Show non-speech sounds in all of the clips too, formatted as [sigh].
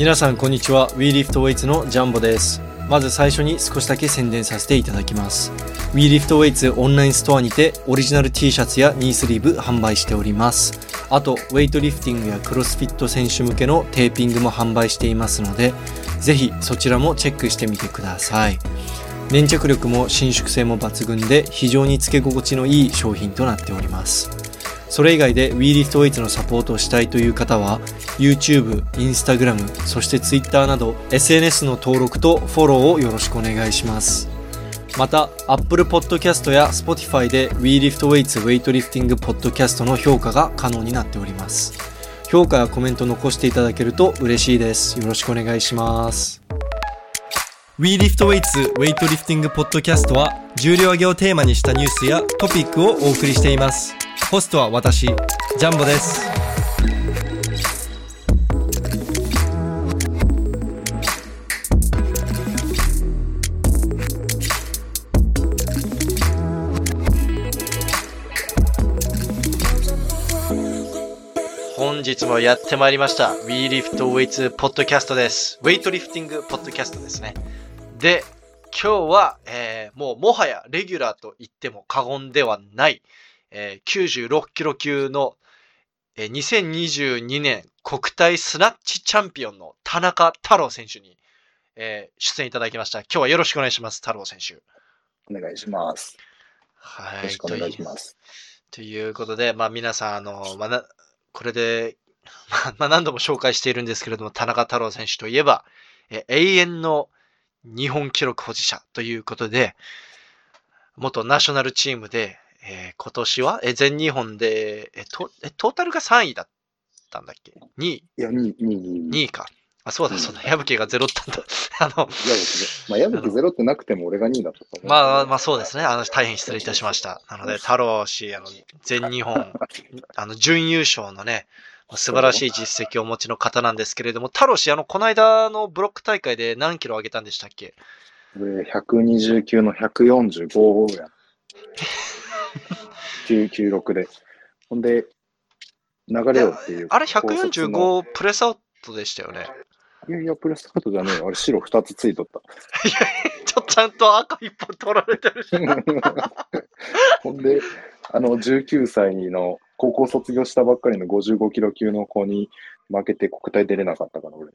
皆さんこんにちは。WeLiftWeights のジャンボです。まず最初に少しだけ宣伝させていただきます。WeLiftWeights オンラインストアにてオリジナル T シャツやニースリーブ販売しております。あとウェイトリフティングやクロスフィット選手向けのテーピングも販売していますのでぜひそちらもチェックしてみてください。粘着力も伸縮性も抜群で非常につけ心地のいい商品となっております。それ以外で WeLiftWeights のサポートをしたいという方は YouTube、Instagram、そして Twitter など SNS の登録とフォローをよろしくお願いします。また Apple Podcast や Spotify で WeLiftWeights ウェイトリフティングポッドキャストの評価が可能になっております。評価やコメント残していただけると嬉しいです。よろしくお願いします。WeLiftWeights ウェイトリフティングポッドキャストは重量挙げをテーマにしたニュースやトピックをお送りしています。ホストは私ジャンボです。本日もやってまいりました。WeLiftWeights ポッドキャストです。ウェイトリフティングポッドキャストですね。で今日は、えー、もうもはやレギュラーと言っても過言ではないえー、96キロ級の、えー、2022年国体スナッチチャンピオンの田中太郎選手に、えー、出演いただきました。今日はよろしくお願いします、太郎選手。お願いします。はい。よろしくお願いします。ということで、まあ皆さん、あの、まあ、な、これで、まあ何度も紹介しているんですけれども、田中太郎選手といえば、え永遠の日本記録保持者ということで、元ナショナルチームで、えー、今年は、え全日本で、えトえ、トータルが3位だったんだっけ ?2 位いや、2位、2位、2位か。あ、そうだ、そうだ。矢吹がゼロったんだ。[laughs] あの、まあ、矢吹ゼロってなくても俺が2位だったと思う。まあ、まあ、そうですね。あの、大変失礼いたしました。なので、太郎氏、あの、全日本、あの、準優勝のね、素晴らしい実績をお持ちの方なんですけれども、太郎氏、あの、この間のブロック大会で何キロ上げたんでしたっけ？129の145や。[laughs] [laughs] 996で。ほんで、流れよっていう。あれ145プレスアウトでしたよね。いやいや、プレスアウトじゃねえよ。あれ白2つついとった。[laughs] いやちょ、ちゃんと赤1本取られてるし。[laughs] ほんで、あの、19歳の高校卒業したばっかりの55キロ級の子に負けて国体出れなかったから、俺。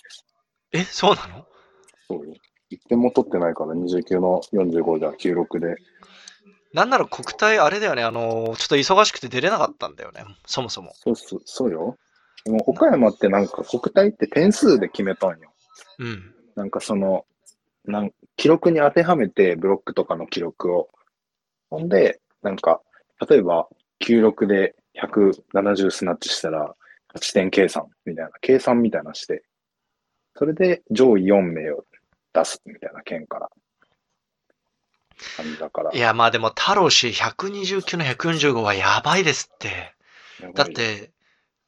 え、そうなの？そうよ。1点も取ってないから、29の45じゃ96で。なんなら国体あれだよね、あのちょっと忙しくて出れなかったんだよね、そもそも。そうそう、そうよ。でも岡山ってなんか国体って点数で決めたんよ。うん。なんかその、なん記録に当てはめてブロックとかの記録を。ほんで、なんか、例えば96で170スナッチしたら、勝ち点計算みたいな、計算みたいなして、それで上位4名を出すみたいな県から。感じだから。いや、まあでも、太郎氏129の145はやばいですって。だって、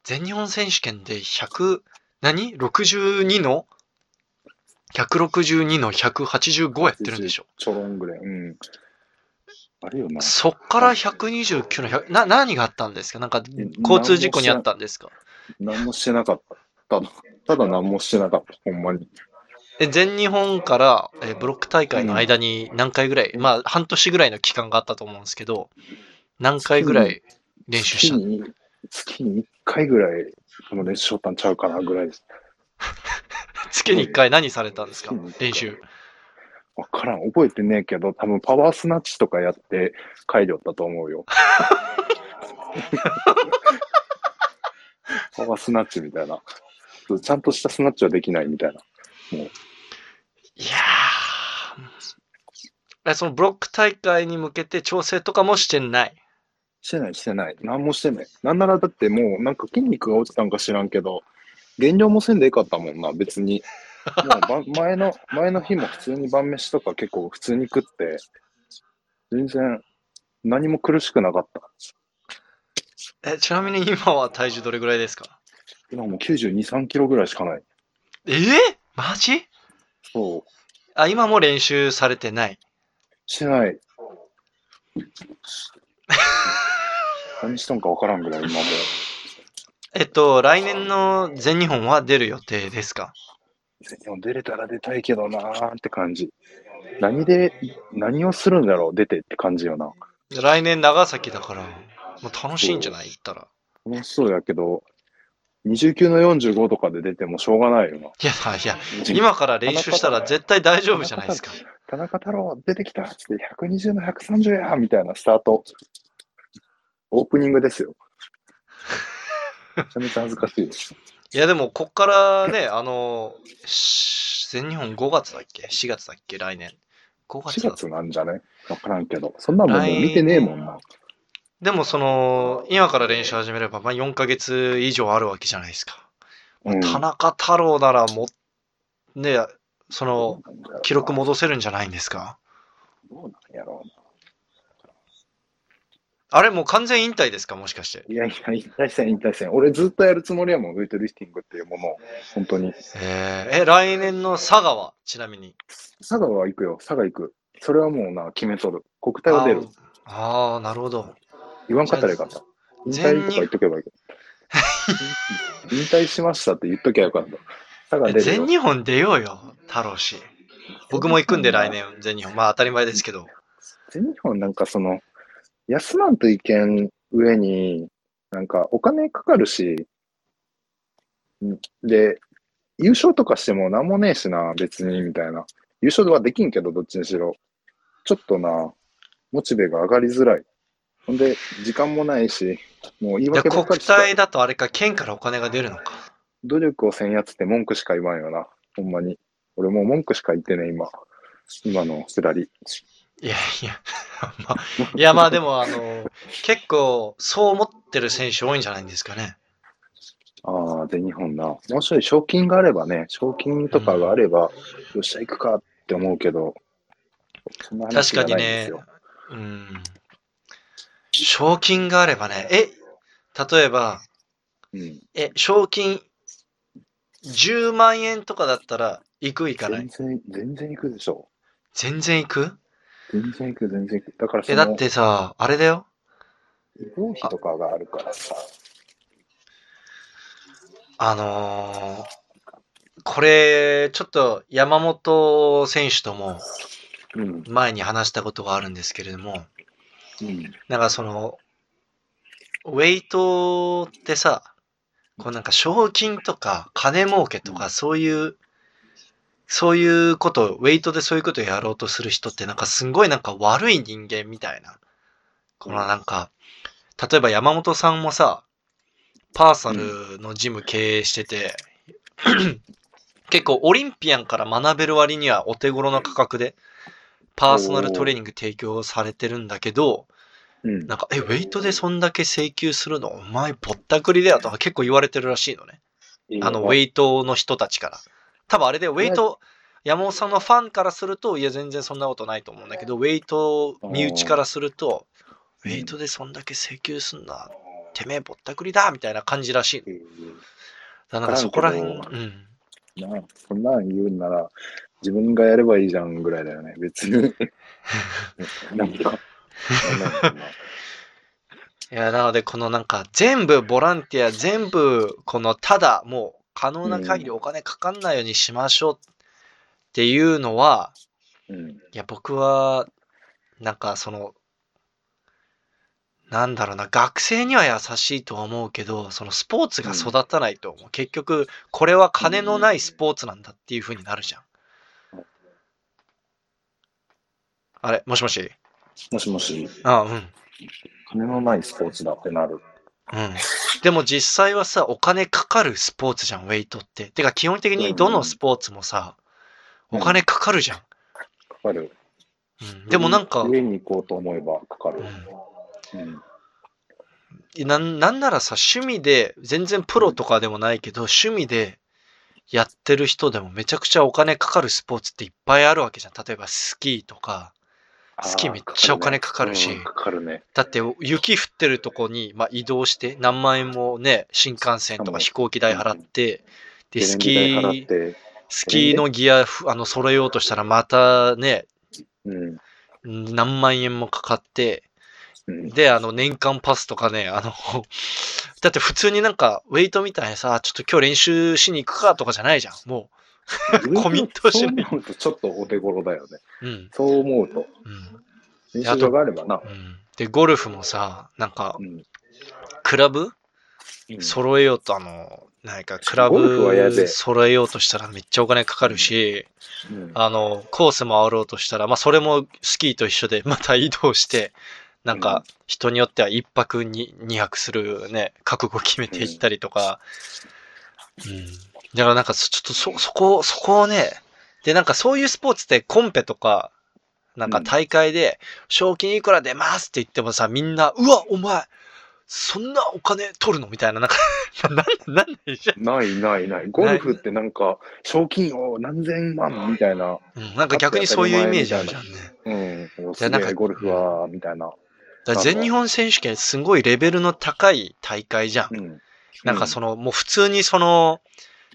全日本選手権で100、何 ?62 の ?162 の185やってるんでしょ。ちょろんぐらい。うん。あれよな。そっから129の100、な、何があったんですか？なんか、交通事故にあったんですか？何もしてなかった。ただ、ただ何もしてなかった。ほんまに。え全日本から、えブロック大会の間に何回ぐらい、うん、まあ半年ぐらいの期間があったと思うんですけど、何回ぐらい練習した月に月に1回ぐらいの練習しとったんちゃうかなぐらいです。月に1回何されたんですか？練習。わからん。覚えてねえけど、多分パワースナッチとかやって書いておったと思うよ。[laughs] パワースナッチみたいな。ちゃんとしたスナッチはできないみたいな。もう。いやー。そのブロック大会に向けて調整とかもしてないしてない、してない。何もしてない。なんならだってもうなんか筋肉が落ちたんか知らんけど、減量もせんでよかったもんな、別に。[laughs] もう前の、前の日も普通に晩飯とか結構普通に食って、全然何も苦しくなかった。え、ちなみに今は体重どれぐらいですか？今もう92、3キロぐらいしかない。えー、マジ？そう。あ、今も練習されてない？してない。[laughs] 何しとんか分からんぐらい、今も。えっと、来年の全日本は出る予定ですか？全日本出れたら出たいけどなーって感じ。何で、何をするんだろう、出てって感じよな。来年長崎だから、もう楽しいんじゃない？行ったら。楽しそうやけど、29の45とかで出てもしょうがないよな。いや、いや、今から練習したら絶対大丈夫じゃないですか。田中太郎出てきたっつって120の130やみたいなスタート。オープニングですよ。めちゃめちゃ恥ずかしいです。いや、でも、こっからね、あの、し全日本5月だっけ ?4 月だっけ？来年。5月4だ月なんじゃね？わからんけど。そんなんもんもう見てねえもんな。でも、その、今から練習始めれば、まあ、4ヶ月以上あるわけじゃないですか。うん田中太郎ならも、ね、その、記録戻せるんじゃないんですか？どうなんやろうな。あれ、もう完全引退ですか？もしかして。いやいや、引退戦、引退戦。俺ずっとやるつもりやもん、ウェイトリフティングっていうものを。本当に。えー、え、来年の佐賀は、ちなみに。佐賀は行くよ、佐賀行く。それはもうな、決めとる。国体は出る。あーあー、なるほど。言わんかったらよかった。引退とか言っとけばいいけど。引退しましたって言っときゃよかった。佐賀出るよ全。日本出ようよ、太郎氏。僕も行くんで、来。年、全日本。まあ、当たり前ですけど。全日本なんかその、休まんといけん上に、なんかお金かかるし、んで、優勝とかしてもなんもねえしな、別に、みたいな。優勝はできんけど、どっちにしろ。ちょっとな、モチベが上がりづらい。ほんで、時間もないし、もう言い訳ばっか国りした体だとあれか、県からお金が出るのか。努力をせんやつって文句しか言わんよな。ほんまに。俺もう文句しか言ってね、今。今のくだり。いやいや、[laughs] まあ、いやまあでも、あの、結構、そう思ってる選手多いんじゃないんですかね。ああ、全日本な。もうちょい賞金があればね、賞金とかがあれば、よっしゃ、行くかって思うけど、確かにねうん。賞金があればね、え、例えば、うん。え、賞金10万円とかだったら、行く行かない？全然、全然行くでしょ。全然行く？全然行く、全然行く。だからそえ、の、だってさ、あれだよ。移動費とかがあるからさ。あのーこれ、ちょっと山本選手ともうん。前に話したことがあるんですけれども、うん。なんかその、ウェイトってさ、こうなんか賞金とか金儲けとかそういう、そういうこと、ウェイトでそういうことをやろうとする人ってなんかすんごいなんか悪い人間みたいな。このなんか、例えば山本さんもさ、パーサルのジム経営してて、結構オリンピアンから学べる割にはお手頃な価格でパーソナルトレーニング提供されてるんだけど、うん。なんか、え、ウェイトでそんだけ請求するの？お前ぼったくりだよとか結構言われてるらしいのね。あの、ウェイイトの人たちから。多分あれで、ウェイト、山本さんのファンからすると、いや、全然そんなことないと思うんだけど、ウェイト身内からすると、ウうんェイトでそんだけ請求すんだ、てめえぼったくりだみたいな感じらしいの。だからそこら辺、うん。なそんなん言うんなら、自分がやればいいじゃんぐらいだよね。別に。[laughs] なんか。[laughs] いや、なので、このなんか、全部ボランティア、全部、この、ただ、もう、可能な限りお金かかんないようにしましょうっていうのは、うん。いや、僕は、なんか、その、なんだろうな、学生には優しいとは思うけど、そのスポーツが育たないと思う。結局、これは金のないスポーツなんだっていう風になるじゃん。あれ、もしもし？もしもし、あうん。金のないスポーツだってなる。うん。でも実際はさ、お金かかるスポーツじゃん、ウェイトって。てか、基本的にどのスポーツもさ、お金かかるじゃん。かかる。うん、でもなんか、上に行こうと思えばかかる。うんうん。なんなんならさ、趣味で、全然プロとかでもないけど、趣味でやってる人でもめちゃくちゃお金かかるスポーツっていっぱいあるわけじゃん。例えばスキーとか。スキーめっちゃお金かかるしうんかかるね。だって雪降ってるとこに、まあ、移動して何万円もね、新幹線とか飛行機代払って、で、スキー、て、スキーのギアふあの揃えようとしたらまたね、うん。何万円もかかって、うん。で、あの、年間パスとかね、あの、だって普通になんか、ウェイトみたいにさ、ちょっと今日練習しに行くかとかじゃないじゃん。もう、[laughs] コミットしないそう思うとちょっとお手頃だよね。うん。そう思うと。うん。練習場があればな。うん。で、ゴルフもさ、なんかう、ん。クラブ？うん揃えようと、あの、なんか、クラブで揃えようとしたらめっちゃお金かかるし、うんあの、コース回ろうとしたら、まあ、それもスキーと一緒で、[laughs] また移動して、なんか、人によっては一泊に二泊するね、覚悟決めていったりとか、うん。だからなんか、そちょっとそ、そこ、そこをね、で、なんかそういうスポーツってコンペとか、なんか大会で、賞金いくら出ますって言ってもさ、みんな、うわ、お前、そんなお金取るのみたいな、なんか、[laughs] なん、なんでじゃ、ないないない。ゴルフってなんか、賞金を何千万みたいな。うん、なんか逆にそういうイメージあるじゃんね。うん。すやなんかゴルフは、みたいな。だ全日本選手権すごいレベルの高い大会じゃん。うん。なんかその、もう普通にその、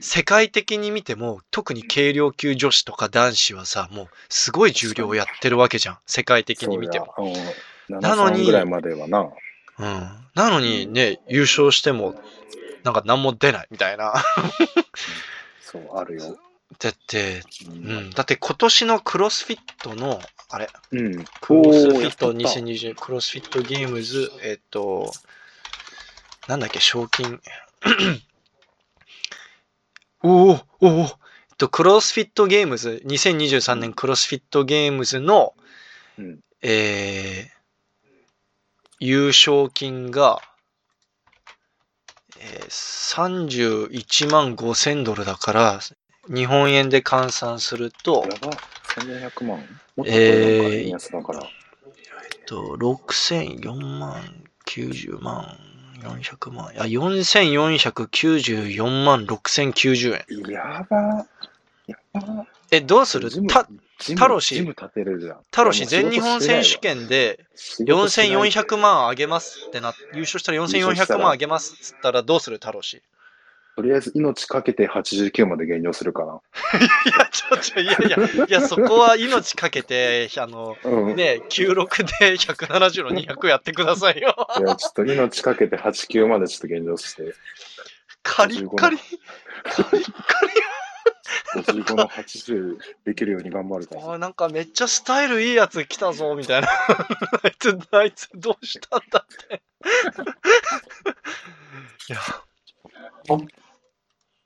世界的に見ても、特に軽量級女子とか男子はさ、もうすごい重量をやってるわけじゃん。世界的に見ても。なのに7ぐらいまではな。うん。なのにね、優勝しても、なんか何も出ないみたいな。そう、あるよ。だって、うう。ん。だって今年のクロスフィットの、あれ、うん。クロスフィットおーやっとった2020、クロスフィットゲームズ、えっと、なんだっけ、賞金。おおおおえっと、クロスフィットゲームズ、2023年クロスフィットゲームズの、うんえー優勝金が、えー、31万5千ドルだから、日本円で換算すると、やば。1400万えー。えっと、6004万90万400万、あ、4494万6090円。やば。やば。え、どうする？た、タロシ。タロシ全日本選手権で仕事しないわ4400万あげますってな、優勝したら4400万あげますっつったらどうする？タロシ。とりあえず命かけて89まで減量するかな。いや、ちょ、ちょ、いやいや、いや、そこは命かけて、あの、うん。ね、96で170の200やってくださいよ。いや、ちょっと命かけて89までちょっと減量して、カリッカリ。カリッカリ。55の80できるように頑張るから。あなんかめっちゃスタイルいいやつ来たぞ、みたいな。あいつ、あいつどうしたんだって。いや、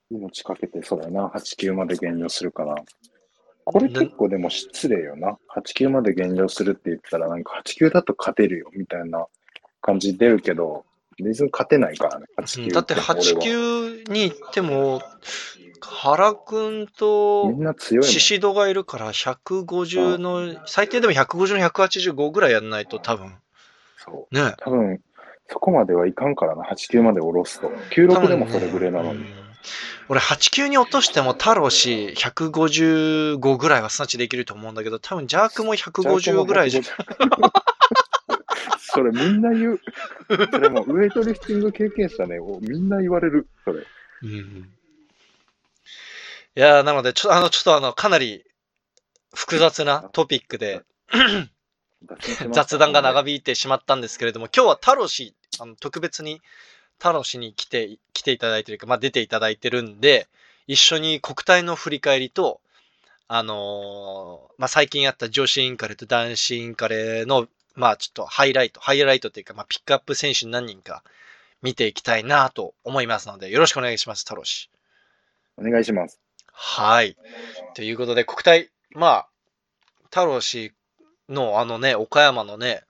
命かけて、そうだな、89まで減量するかな。これ結構でも失礼よな。89まで減量するって言ったら、なんか89だと勝てるよ、みたいな感じ出るけど、別に勝てないからね、89だって俺は89に行っても、原くんとみんな強いもん。シシドがいるから150の、最低でも150の185ぐらいやんないと多分。そう。ね。多分、そこまではいかんからな、89まで下ろすと。96でもそれぐらいなのに。うん俺89に落としても太郎氏155ぐらいはスナッチできると思うんだけど、多分ジャークも150ぐらいじゃ、[laughs] それみんな言う。それもうウェイトリフティング経験者ね、みんな言われる。それ。うんいやーなので、ちょあの、ちょっとあの、かなり複雑なトピックで [laughs] 雑談が長引いてしまったんですけれども、今日は太郎氏、あの特別に太郎氏に来て、来ていただいてるか、まあ出ていただいてるんで、一緒に国体の振り返りと、あのーまあ最近やった女子インカレと男子インカレの、まあちょっとハイライト、ハイライトっていうか、まあピックアップ選手何人か見ていきたいなと思いますので、よろしくお願いします、太郎氏。お願いします。はい。ということで、国体、まあ、太郎氏のあのね、岡山のね、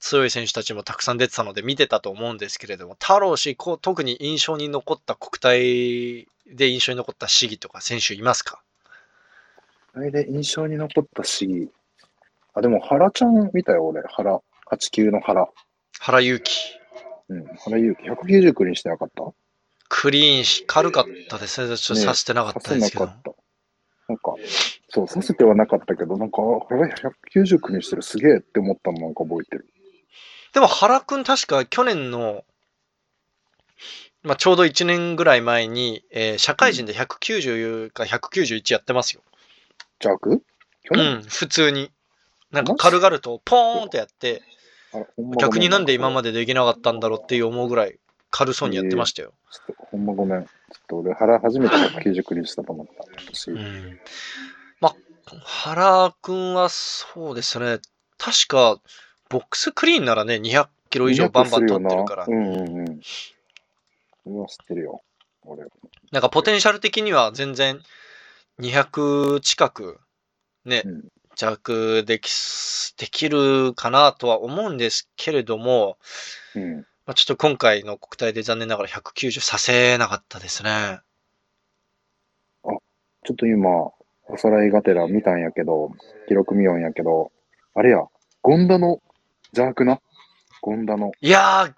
強い選手たちもたくさん出てたので見てたと思うんですけれども、太郎氏、こう特に印象に残った国体で印象に残った試技とか選手いますか？それで印象に残ったし、あ、でも原ちゃん見たよ、俺。原。89の原。原勇輝。うん。原勇気。190クリーンしてなかった？クリーンし、軽かったですね。ちょっと刺してなかったですけど。させなんか、そう、させてはなかったけど、なんか、あ原190クリーンしてる？すげえって思ったのなんか覚えてる。でも原くん確か去年の、まあ、ちょうど1年ぐらい前に、えー社会人で190か191やってますよ。ジャーク去う年、ん、普通に。なんか軽々とポーンとやって、逆になんで今まで。でできなかったんだろうっていう思うぐらい軽そうにやってましたよ。ちょっとほんまごめん。っと俺、原初めて190クリーンしたと思った。うん。まあ、原くんはそうですね。確か、ボックスクリーンならね、200キロ以上バンバン取ってるから。うんうんうん。それは知ってるよ。俺。なんかポテンシャル的には全然200近くね、うん弱できす、できるかなとは思うんですけれども、うん。まあ、ちょっと今回の国体で残念ながら190させなかったですね。ちょっと今、おさらいがてら見たんやけど、記録見よんやけど、あれや、ゴンダの邪悪な。ゴンダの。いや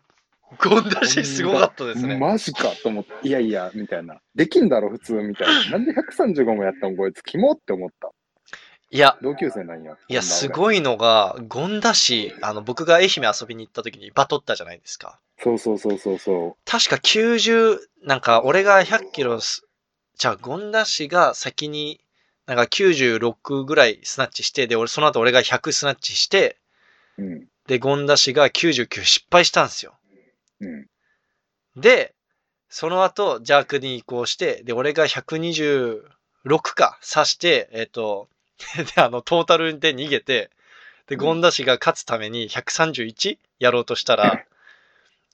ー、ゴンダシすごかったですね。マジかと思って、いやいや、みたいな。できんだろ、普通、みたいな。[laughs] なんで135もやったん？こいつ、キモって思った。いや、同級生なんや。いや、すい。ごいのが、ゴンダ市、あの、僕が愛媛遊びに行った時にバトったじゃないですか。そうそうそうそうそ確か90、なんか、俺が100キロす、じゃあ、ゴンダ市が先に、なんか96ぐらいスナッチして、で、俺、その後俺が100スナッチして、う。うん。で、ゴンダ市が99失敗したんですよ。うん。で、その後、ジャークに移行して、で、俺が126か、刺して、えっ、と、[laughs] で、あの、トータルで逃げて、で、ゴンダ氏が勝つために 131? やろうとしたら、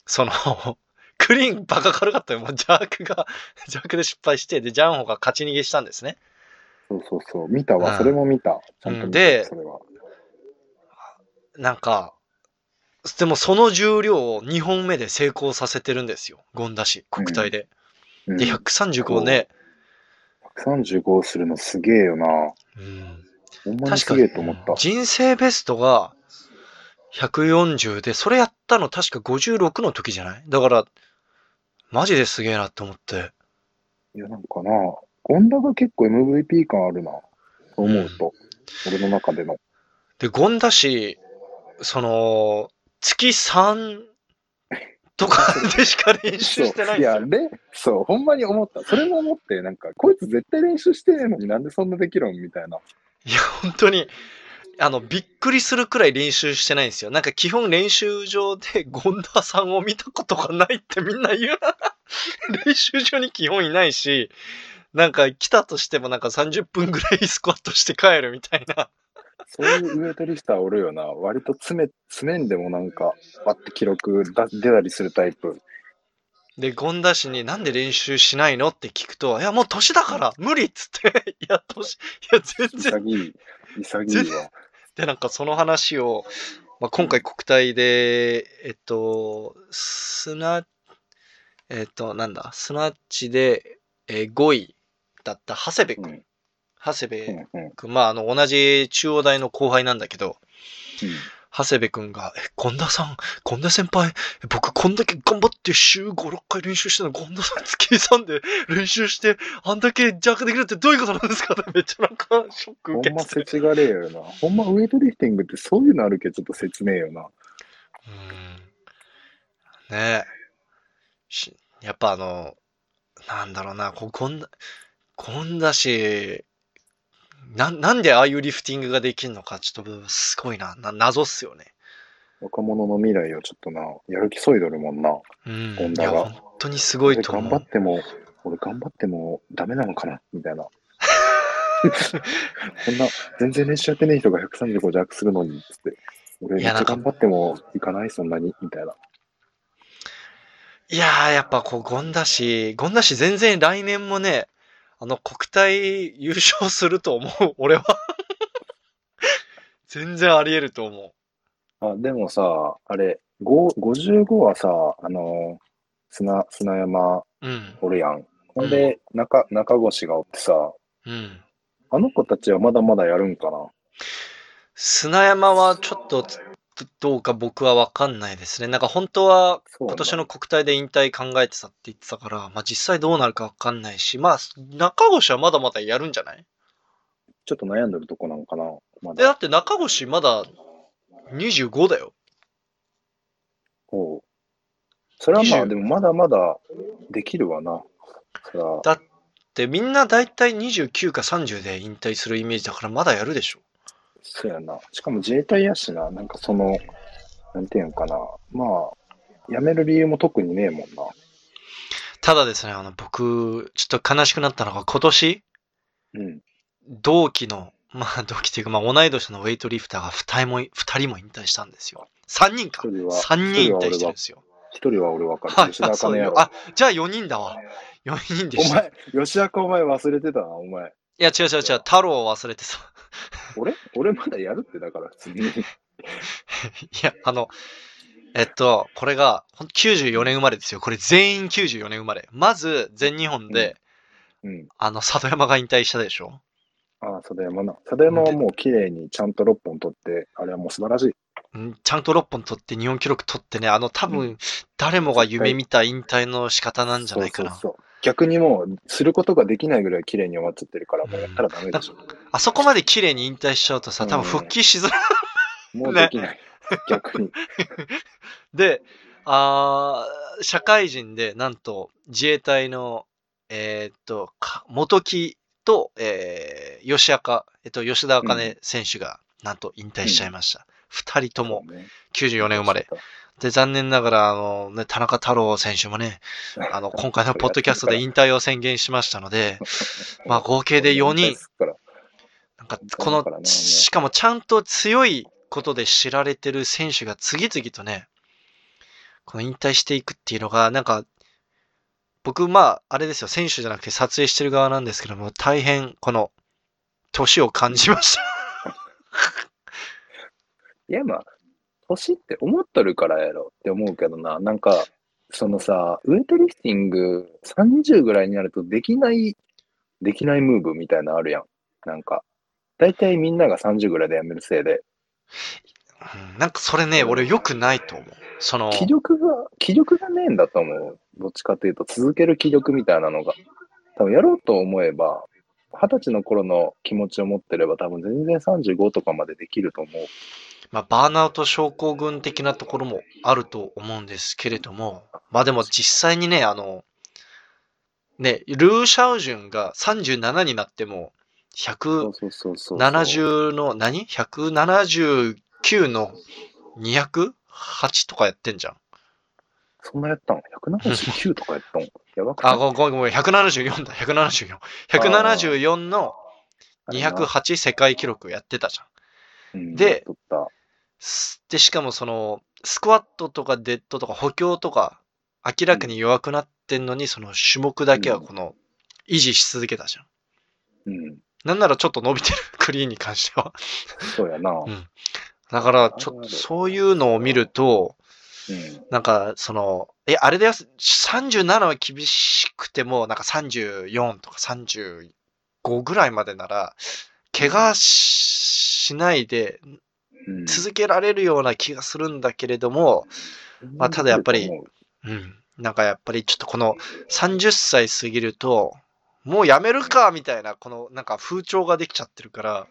その、[laughs] クリーンバカ軽かったよ。もうジャークが、[laughs] ジャークで失敗して、で、ジャンホが勝ち逃げしたんですね。そうそうそう。見たわ、うんそれも見た。ちゃんと見たで。なんか、でもその重量を2本目で成功させてるんですよ。ゴンダ氏、国体で。うん、で、135ね、135するのすげえよな。うんほんまにすげえと思った。人生ベストが140で、それやったの確か56の時じゃない？だから、マジですげえなって思って。いや、なんかな、ゴンダが結構 MVP 感あるな。そう思うと。俺の中での。で、ゴンダ氏、その、月3とかでしか練習してないんいや、ですよ。で、そう、ほんまに思った。それも思って、なんか、こいつ絶対練習してねえのになんでそんなできるんみたいな。いや、本当に、あの、びっくりするくらい練習してないんですよ。なんか基本練習場でゴンダさんを見たことがないってみんな言うな。練習場に基本いないし、なんか来たとしてもなんか30分ぐらいスクワットして帰るみたいな。そういうウエイトリスターおるよな。割と詰め、詰めんでもなんか、バッて記録だ出たりするタイプ。で、ゴンダ氏になんで練習しないのって聞くと、いや、もう年だから無理っつって、[laughs] いや、年、いや、全然。潔い。潔いわ。で、なんかその話を、まあ、今回国体で、えっと、スナ、えっと、なんだ、スナッチで、えー5位だった長谷部君。うん長谷部。君、まあ、あの、同じ中央大の後輩なんだけど、うん長谷部君が、え、権田さん、権田先輩、僕こんだけ頑張って週5、6回練習してるの、権田さん月3で練習して、あんだけ弱できるってどういうことなんですか？っ [laughs] てめっちゃなんかショックほんま受けてて。せちがれえよな。ほんまウエイトリフティングってそういうのあるけどちょっと説明よな。うんねえ。しやっぱあの、なんだろうな、ここんな、こんだし、な、なんでああいうリフティングができるのか、ちょっとすごいな、な謎っすよね。若者の未来をちょっとな、やる気そいどるもんな。うん。いや、本田が本当にすごいと思う。張っても、俺頑張ってもダメなのかな？みたいな。[laughs] こんな、全然練習やってねえ人が135弱するのに、つって。俺めっちゃ頑張ってもいかない、そんなに、みたいな。いやー、やっぱこう、ゴンダ氏、ゴンダ氏全然来年もね、あの、国体優勝すると思う、俺は。全然あり得ると思あ、でもさ、あれ、5 55はさ、あの、砂、砂山う。うん。おるやん。ほんで、中、中越がおってさ、うん。あの子たちはまだまだやるんかな？砂山はちょっとどうか僕は分かんないですね。なんか本当は今年の国体で引退考えてたって言ってたから、まあ実際どうなるか分かんないし、まあ中越はまだまだやるんじゃない？ちょっと悩んでるとこなんかなまえ、だだ。って中越まだ25だよ。ほう。それはまあ、20でもまだまだできるわな。だってみんなだいたい29か30で引退するイメージだからまだやるでしょ。そうやな。しかも自衛隊やしな、なんかその、なんていうんかな。まあ、辞める理由も特にねえもんな。ただですね、あの、僕、ちょっと悲しくなったのが、今年、うん。同期の、まあ、同期っていうか、まあ、同い年のウェイトリフターが二人も、二人も引退したんですよ。三人か一。人は、三人引退してるんですよ。一人は俺わかはいる。吉田そう茜やろ。あ、じゃあ4人だわ。4人でおした。い前、吉田かお前忘れてたな、お前。や、違う違う違う、太郎を忘れてさ。俺俺まだやるってだから、普通に。[laughs] いや、あの、えっと、これが、ほんと94年生まれですよ。これ全員94年生まれ。まず、全日本で、うん。あの、里山が引退したでしょ？ああ、佐山な。佐山はもう綺麗にちゃんと6本取って、あれはもう素晴らしい。んちゃんと6本取って日本記録取ってね、あの、多う分、誰もが夢見た引退の仕方なんじゃないかな。そうそうそう。逆にもう、することができないぐらい綺麗に終わっちゃってるから、もうやったらダメでしょ。あそこまで綺麗に引退しちゃうとさ、多分復帰しづらい。もうできない。逆に。[laughs] で、あー社会人で、なんと、自衛隊の、えーっと、か元木と、えー吉赤、えっと、吉田茜選手が、なんと引退しちゃいました。二、人ともそうね94年生まれ。。で、残念ながら、あの、ね、田中太郎選手もね、あの、今回のポッドキャストで引退を宣言しましたので、[laughs] まあ合計で4人。なんか、このしかもちゃんと強いことで知られてる選手が次々とね、この引退していくっていうのが、なんか、僕、まあ、あれですよ、選手じゃなくて撮影してる側なんですけども、大変、この、年を感じました。いや、まあ、年って思っとるからやろって思うけどな、なんか、そのさ、ウエイトリフティング30ぐらいになるとできない、できないムーブみたいなのあるやん。なんか、大体みんなが30ぐらいでやめるせいで、うんなんかそれね、俺良くないと思う。その、気力が、気力がねえんだと思う。どっちかというと、続ける気力みたいなのが。多分やろうと思えば、二十歳の頃の気持ちを持ってれば、多分全然35とかまでできると思う。まあ、バーンアウト症候群的なところもあると思うんですけれども、まあでも実際にね、あの、ね、ルー・シャウジュンが37になっても、そうそうそうそう。170の何 ?179 の208とかやってんじゃん。そんなやったん ?179 とかやったんやばくあ、ない？ごめんごめん、174だ、174。174の208世界記録やってたじゃん。うんでで、しかもその、スクワットとかデッドとか補強とか、明らかに弱くなってんのに、その種目だけはこの、維持し続けたじゃん。うん。なんならちょっと伸びてる、[laughs] クリーンに関しては。そうやな。んだから、ちょっとそういうのを見ると、うん。なんか、その、え、あれだよ、37は厳しくても、なんか34とか35ぐらいまでなら、怪我しないでうん続けられるような気がするんだけれども、まあただやっぱりうん。なんかやっぱりちょっとこの30歳過ぎると、もうやめるかみたいな、このなんか風潮ができちゃってるから、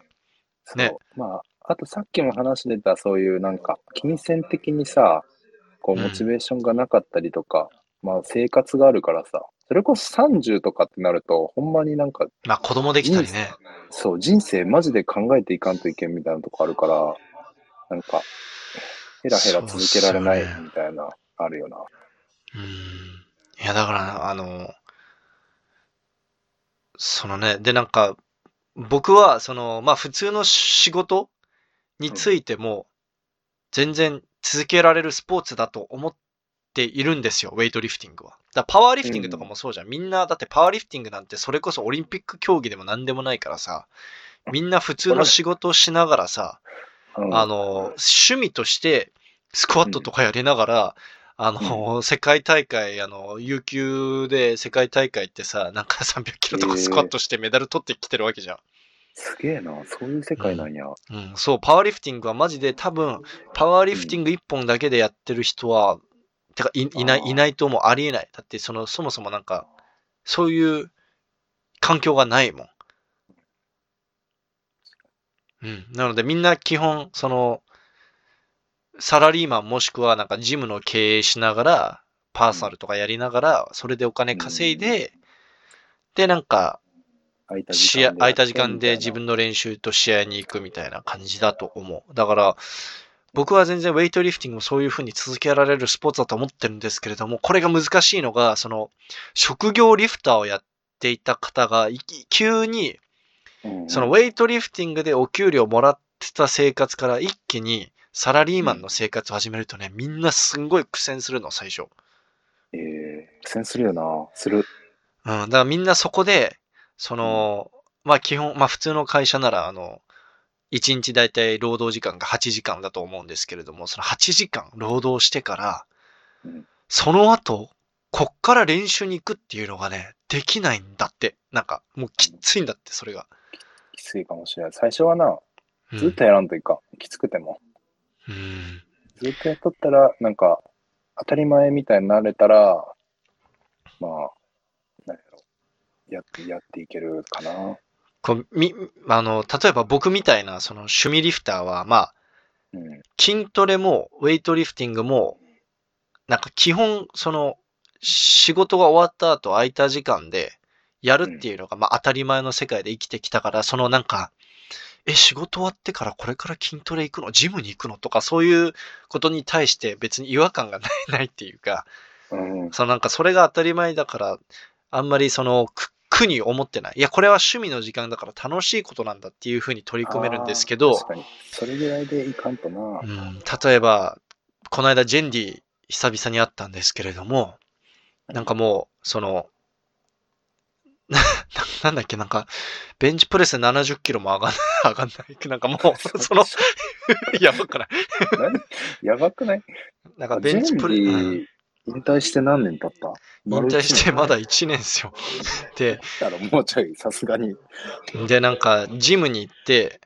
ね。まあ、あとさっきも話してた、そういうなんか、金銭的にさ、こう、うん。モチベーションがなかったりとか、まあ、生活があるからさ、それこそ30とかってなると、ほんまになんか、まあ子供できたりね。そう、人生マジで考えていかんといけんみたいなとこあるから、なんか、ヘラヘラ続けられないみたいな、あるよな。うん。いやだから、あの、そのね、でなんか、僕はその、まあ普通の仕事についても、全然続けられるスポーツだと思っているんですよ、ウェイトリフティングは。だパワーリフティングとかもそうじゃん。みんな、だってパワーリフティングなんてそれこそオリンピック競技でも何でもないからさ、みんな普通の仕事をしながらさ、うんあの、趣味としてスクワットとかやりながら、あの、世界大会、あの、有給で世界大会ってさ、なんか300キロとかスクワットしてメダル取ってきてるわけじゃん。すげえな、そういう世界なんや。うん、そう、パワーリフティングはマジで多分、パワーリフティング一本だけでやってる人は、てかいいないいないと思う。ありえない。だって、その、そもそもなんか、そういう環境がないもん。うん。なので、みんな基本、その、サラリーマンもしくはなんかジムの経営しながら、パーソナルとかやりながら、それでお金稼いで、で、なんか、空いた時間で。空いた時間で自分の練習と試合に行くみたいな感じだと思う。だから、僕は全然ウェイトリフティングもそういう風に続けられるスポーツだと思ってるんですけれども、これが難しいのが、その、職業リフターをやっていた方が、急に、うんそのウェイトリフティングでお給料もらってた生活から一気にサラリーマンの生活を始めるとね、みんなすんごい苦戦するの、最初。えー、苦戦するよな。する。うん、だからみんなそこで、その、まあ基本、まあ普通の会社なら、あの、1日だいたい労働時間が8時間だと思うんですけれども、その8時間労働してからうん、その後、こっから練習に行くっていうのがね、できないんだって。なんか、もうきついんだって、それが。きついかもしれない。最初はな、うんずっとやらんといかん。きつくても。うん。ずっとやっとったら、なんか、当たり前みたいになれたら、まあ、なんやろ。やって、やっていけるかな。こうみ、あの、例えば僕みたいな、その趣味リフターは、まあ、うん。筋トレも、ウェイトリフティングも、なんか基本、その、仕事が終わった後空いた時間でやるっていうのが、まあ当たり前の世界で生きてきたから、そのなんか、え、仕事終わってからこれから筋トレ行くの？ジムに行くの？とか、そういうことに対して別に違和感がないないっていうか、うん。そのなんかそれが当たり前だから、あんまりその苦苦に思ってない。いや、これは趣味の時間だから楽しいことなんだっていうふうに取り組めるんですけど、あー確かに。それぐらいでいかんとな。うん、例えば、この間ジェンディ久々に会ったんですけれども、なんかもう、その、な [laughs] なんだっけ、なんか、ベンチプレス70キロも上がんない、[laughs] 上がんない。なんかもう、[laughs] その、やばくない？何？やばくない？なんかベンチプレス、引退して何年経った？引退してまだい1年ですよ。で、もうちょい、さすがに。で、なんか、ジムに行って、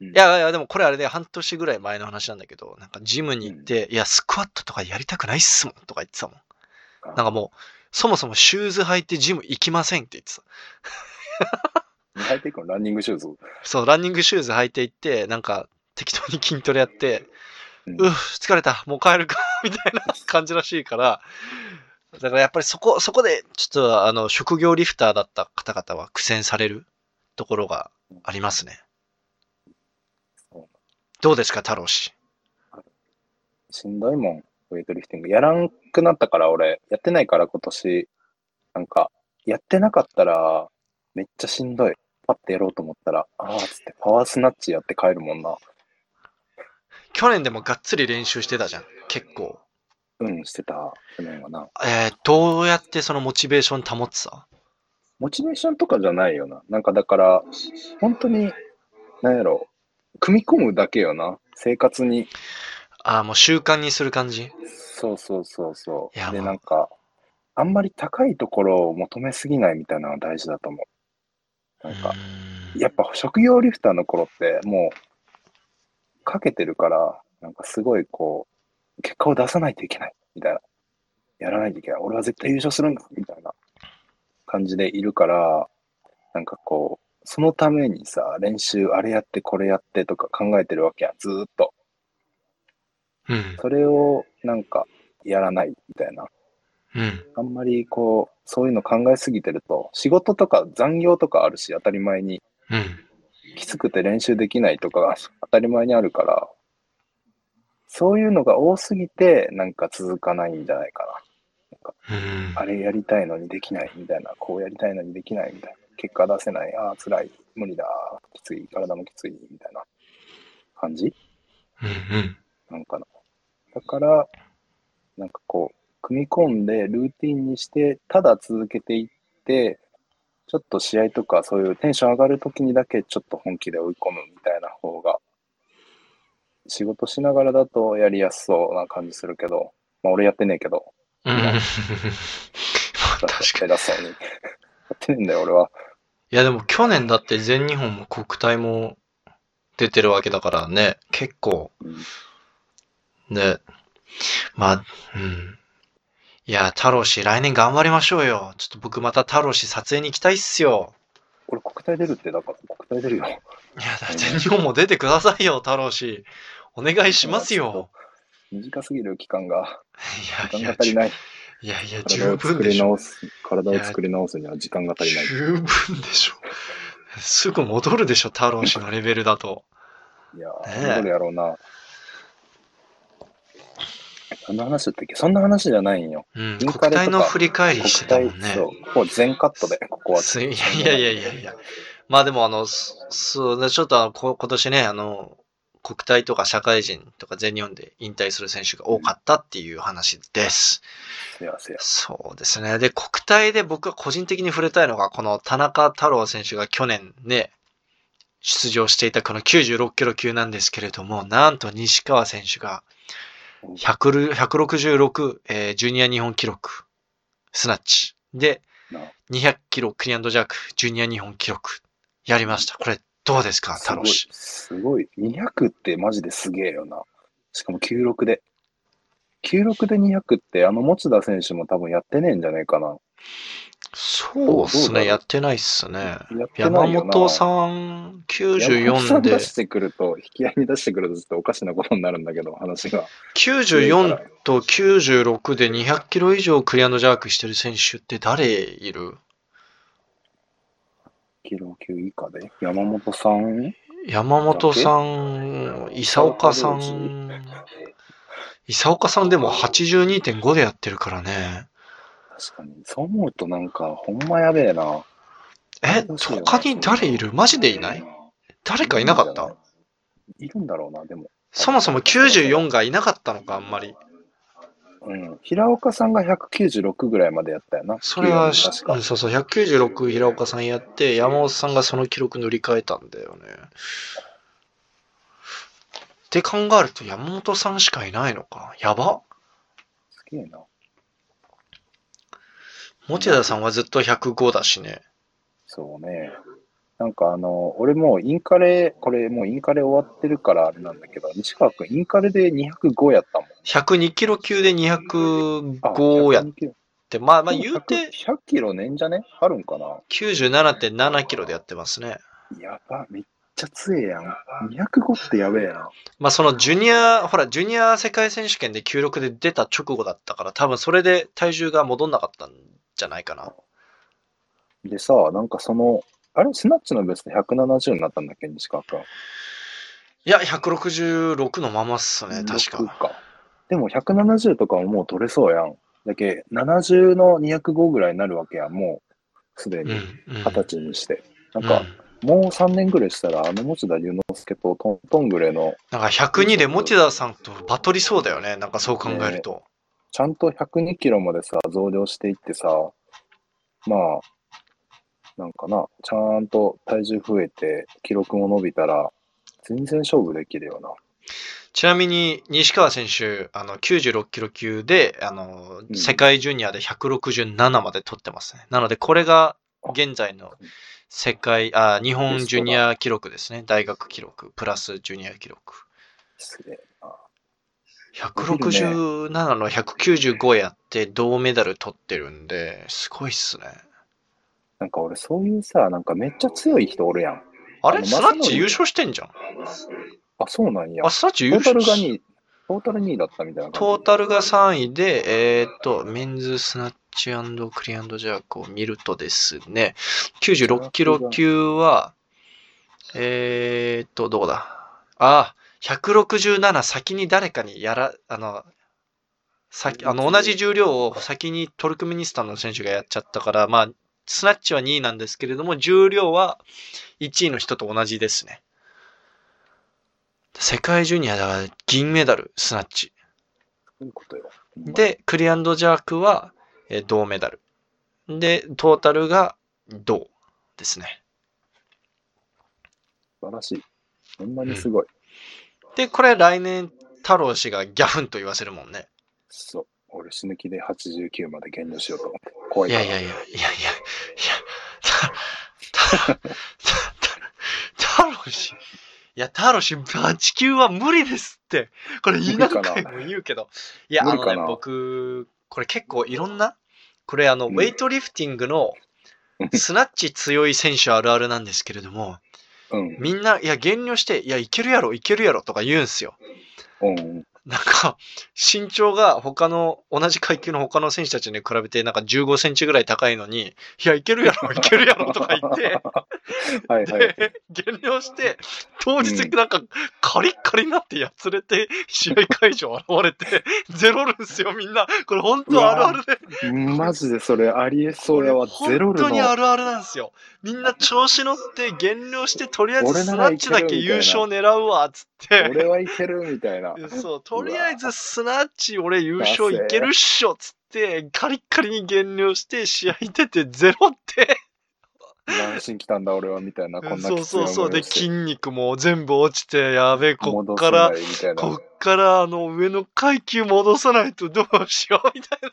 いいやいや、でもこれあれで半年ぐらい前の話なんだけど、なんかジムに行って、いや、スクワットとかやりたくないっすもんとか言ってたもん。なんかもう、そもそもシューズ履いてジム行きませんって言ってた。履いていくのランニングシューズ。そう、ランニングシューズ履いて行って、なんか適当に筋トレやって、ううんっ、疲れた、もう帰るか、みたいな [laughs] 感じらしいから、だからやっぱりそこ、そこで、ちょっとあの、職業リフターだった方々は苦戦されるところがありますね。どうですか、太郎氏？しんどいもん、ウェイトリフティング。やらんくなったから、俺、やってないから今年、なんか、やってなかったら、めっちゃしんどい。パッてやろうと思ったら、あーっつって、パワースナッチやって帰るもんな。去年でもがっつり練習してたじゃん、結構。うん、してた、去年はな。えー、どうやってそのモチベーション保ってたモチベーションとかじゃないよな。なんかだから、本当に、なんやろ、組み込むだけよな。生活に。ああ、もう習慣にする感じ？そうそうそうそう。で、いやもうなんか、あんまり高いところを求めすぎないみたいなのが大事だと思う。なんか、んやっぱ職業リフターの頃ってもう、かけてるから、なんかすごいこう、結果を出さないといけない、みたいな。やらないといけない。俺は絶対優勝するんだ、みたいな感じでいるから、なんかこう、そのためにさ、練習、あれやって、これやってとか考えてるわけやん、ずーっと。うん。それを、なんか、やらない、みたいな。うん。あんまりこう、そういうの考えすぎてると、仕事とか残業とかあるし、当たり前に。うん。きつくて練習できないとかが当たり前にあるから、そういうのが多すぎて、なんか続かないんじゃないかうんな。あれやりたいのにできないみたいな、こうやりたいのにできないみたいな。結果出せない、ああ、辛い、無理だ、きつい、体もきつい、みたいな感じ？うん。なんかな。だから、なんかこう、組み込んでルーティンにして、ただ続けていって、ちょっと試合とかそういうテンション上がるときにだけちょっと本気で追い込むみたいな方が、仕事しながらだとやりやすそうな感じするけど、まあ俺やってねえけど、うん。確かに。偉そうに。やってねえんだよ俺は。いやでも去年だって全日本も国体も出てるわけだからね、結構、うんね、まあ、うん。いや、太郎氏、来年頑張りましょうよ。ちょっと僕また太郎氏撮影に行きたいっすよ。俺国体出るって、だから国体出るよ。いや、だ全日本も出てくださいよ、太郎氏。お願いしますよ。短すぎる期間が、時いやいや間が、足りない。いやいや、体十分でしょ。体を作り直すには時間が足りない。十分でしょ。すぐ戻るでしょ、太郎氏のレベルだと。いやねえー、戻るやろうな。そんな話だったっけ？そんな話じゃないんよ。うん、国体の振り返りしてたもんね。そう。もう全カットで、ここは。すいや [laughs] いやいやいやいや。まあでもあの、そそうでちょっとあのこ今年ね、あの、国体とか社会人とか全日本で引退する選手が多かったっていう話です。せやせや。そうですね。で、国体で僕が個人的に触れたいのが、この田中太郎選手が去年ね、出場していたこの96キロ級なんですけれども、なんと西川選手が100 166、えージュニア日本記録、スナッチ。でな、200キロクリアンドジャーク、ジュニア日本記録、やりました。これ、どうですか、すごい太郎氏。。すごい。200ってマジですげえよな。しかも96で。96で200って、あの持田選手も多分やってねえんじゃねえかな。そうっすね、やってないっすね。山。本さん、山本さ94でん出、してくると、引き合いに出してくるとちょっとおかしなことになるんだけど、話が。94と96で200キロ以上クリアンドジャークしてる選手って誰いる？キロ級以下で？山本さん？山本さん、伊佐岡さん、伊佐岡さんでも82.5でやってるからね。確かに。そう思うとなんか、ほんまやべえな。え他に誰いる？マジでいない？誰かいなかった？いるんだろうな、でも。そもそも94がいなかったのか、あんまり。うん。平岡さんが196ぐらいまでやったよな。それは。そうそう、196平岡さんやって、山本さんがその記録塗り替えたんだよね。って考えると山本さんしかいないのか。やばすげえな。持田さんはずっと105だしね。そうね。なんかあの、俺もうインカレ、これもうインカレ終わってるからあれなんだけど、西川くんインカレで205やったもん。102キロ級であ205やっ102キロて、まあまあ言うて100 100キロねんじゃね？あるんかな？97.7キロでやってますね。やば、めっちゃ強えやん。205ってやべえな。まあそのジュニア、ほら、ジュニア世界選手権で96で出た直後だったから、多分それで体重が戻んなかったんじゃないかな。でさ、なんかその、あれ？スナッチのベスト170になったんだっけ？西川くん。いや、166のままっすね、確6か。でも170とかももう取れそうやん。だけ70の205ぐらいになるわけやん。もうすでにうん。うん二十歳にして。なんか、うんもう3年ぐらいしたら、あの持田龍之介とトントンぐらいの、なんか102で持田さんとバトりそうだよね。なんかそう考えると。ちゃんと102キロまでさ、増量していってさ、まあ、なんかな、ちゃんと体重増えて、記録も伸びたら、全然勝負できるよな。ちなみに、西川選手、あの、96キロ級で、あの、うん世界ジュニアで167まで取ってますね。なので、これが現在の世界、あ、日本ジュニア記録ですね。大学記録、プラスジュニア記録。失礼な。167の195やって銅メダル取ってるんで、すごいっすね。なんか俺そういうさ、なんかめっちゃ強い人おるやん。あれ？スナッチ優勝してんじゃん。あ、そうなんや。あ、スナッチ優トータルが勝し2位、トータル2位だったみたいな。トータルが3位で、えーっと、メンズスナッチクリアンドジャークを見るとですね、96キロ級は、えーっと、どこだ？あ、167先に誰かにやら、あの、先、あの、同じ重量を先にトルクメニスタンの選手がやっちゃったから、まあ、スナッチは2位なんですけれども、重量は1位の人と同じですね。世界ジュニアだから銀メダル、スナッチ。そういうことよ。で、クリアンドジャークは、えー銅メダル。で、トータルが銅ですね。素晴らしい。ほんまにすごい。で、これ来年、太郎氏がギャフンと言わせるもんね。そう。俺死ぬ気で89まで減量しようと思って。怖い。いやいやいや、いやいや、いや、た、た、た、太郎氏。いや、太郎氏、8級は無理ですって。これ言いながらも言うけど。いや、あのね、僕、これ結構いろんな、これあの、うんウェイトリフティングのスナッチ強い選手あるあるなんですけれども、うん。みんな、いや、減量して、いや、いけるやろ、いけるやろとか言うんすよ。うん。なんか、身長が他の、同じ階級の他の選手たちに比べて、なんか15センチぐらい高いのに、いや、いけるやろ、[laughs] いけるやろとか言って、はいはい。で、減量して、当日なんかカリッカリになってやつれて、試合会場現れて、ゼロるんすよ、みんな。これ本当あるあるで。マジでそれありえそうやわ。ゼロル本当にあの。るあるなんですよ。みんな調子乗って減量して、とりあえず俺スナッチだけ優勝狙うわ、つって。俺はいけるみたいな。そう、とりあえずスナッチ俺優勝いけるっしょ、つって、カリッカリに減量して、試合出てゼロって。何しに来たんだ俺はみたいな。こんなそうそうそう。で、筋肉も全部落ちて、やべえ、こっから。こっからあの上の階級戻さないとどうしようみたいな。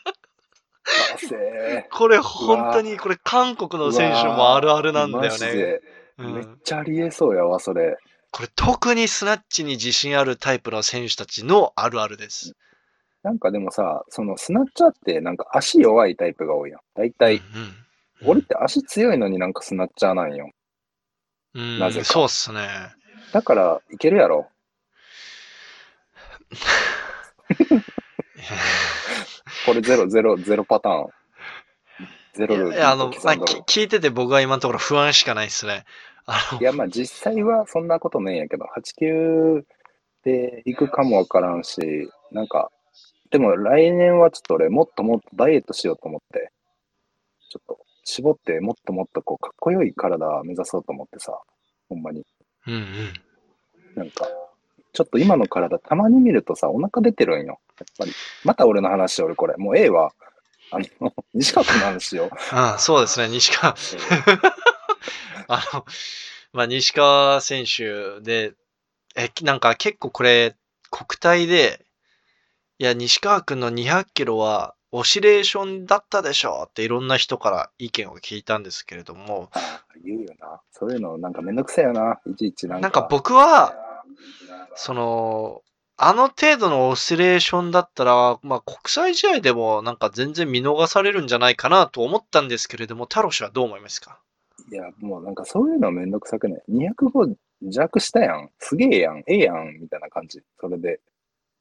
これ本当に、これ韓国の選手もあるあるーなんだよね。めっうん、ちゃありえそうやわ、それ。これ特にスナッチに自信あるタイプの選手たちのあるあるです。なんかでもさ、そのスナッチャーってなんか足弱いタイプが多いやん。大体、うん俺って足強いのになんかスナッチャーなんよ。うん、なぜかそうっすね。だから、いけるやろ。[laughs] これゼロ、ゼロ、ゼロパターン。ゼロルいや、あの、まあ、聞いてて僕は今のところ不安しかないっすね。いや、まあ実際はそんなことねえんやけど、8、9で行くかもわからんし、なんか、でも来年はちょっと俺もっともっとダイエットしようと思って、ちょっと絞ってもっともっとこうかっこよい体目指そうと思ってさ、ほんまに。うんうん。なんか、ちょっと今の体たまに見るとさ、お腹出てるんよ。やっぱり。また俺の話俺これ。もうええわ。あの、西川君の話よ。あそうですね、西川。[laughs] あの、まあ、西川選手で、え、なんか結構これ、国体で、いや、西川君の200キロは、オシレーションだったでしょっていろんな人から意見を聞いたんですけれども、言うよな。そういうのなんかめんどくさいよな。いちいちなんか。なんか僕は、その、あの程度のオシレーションだったら、まあ国際試合でもなんか全然見逃されるんじゃないかなと思ったんですけれども、太郎氏はどう思いますか？いや、もうなんかそういうのめんどくさくない？205弱したやん。すげえやん。ええやん。みたいな感じ。それで、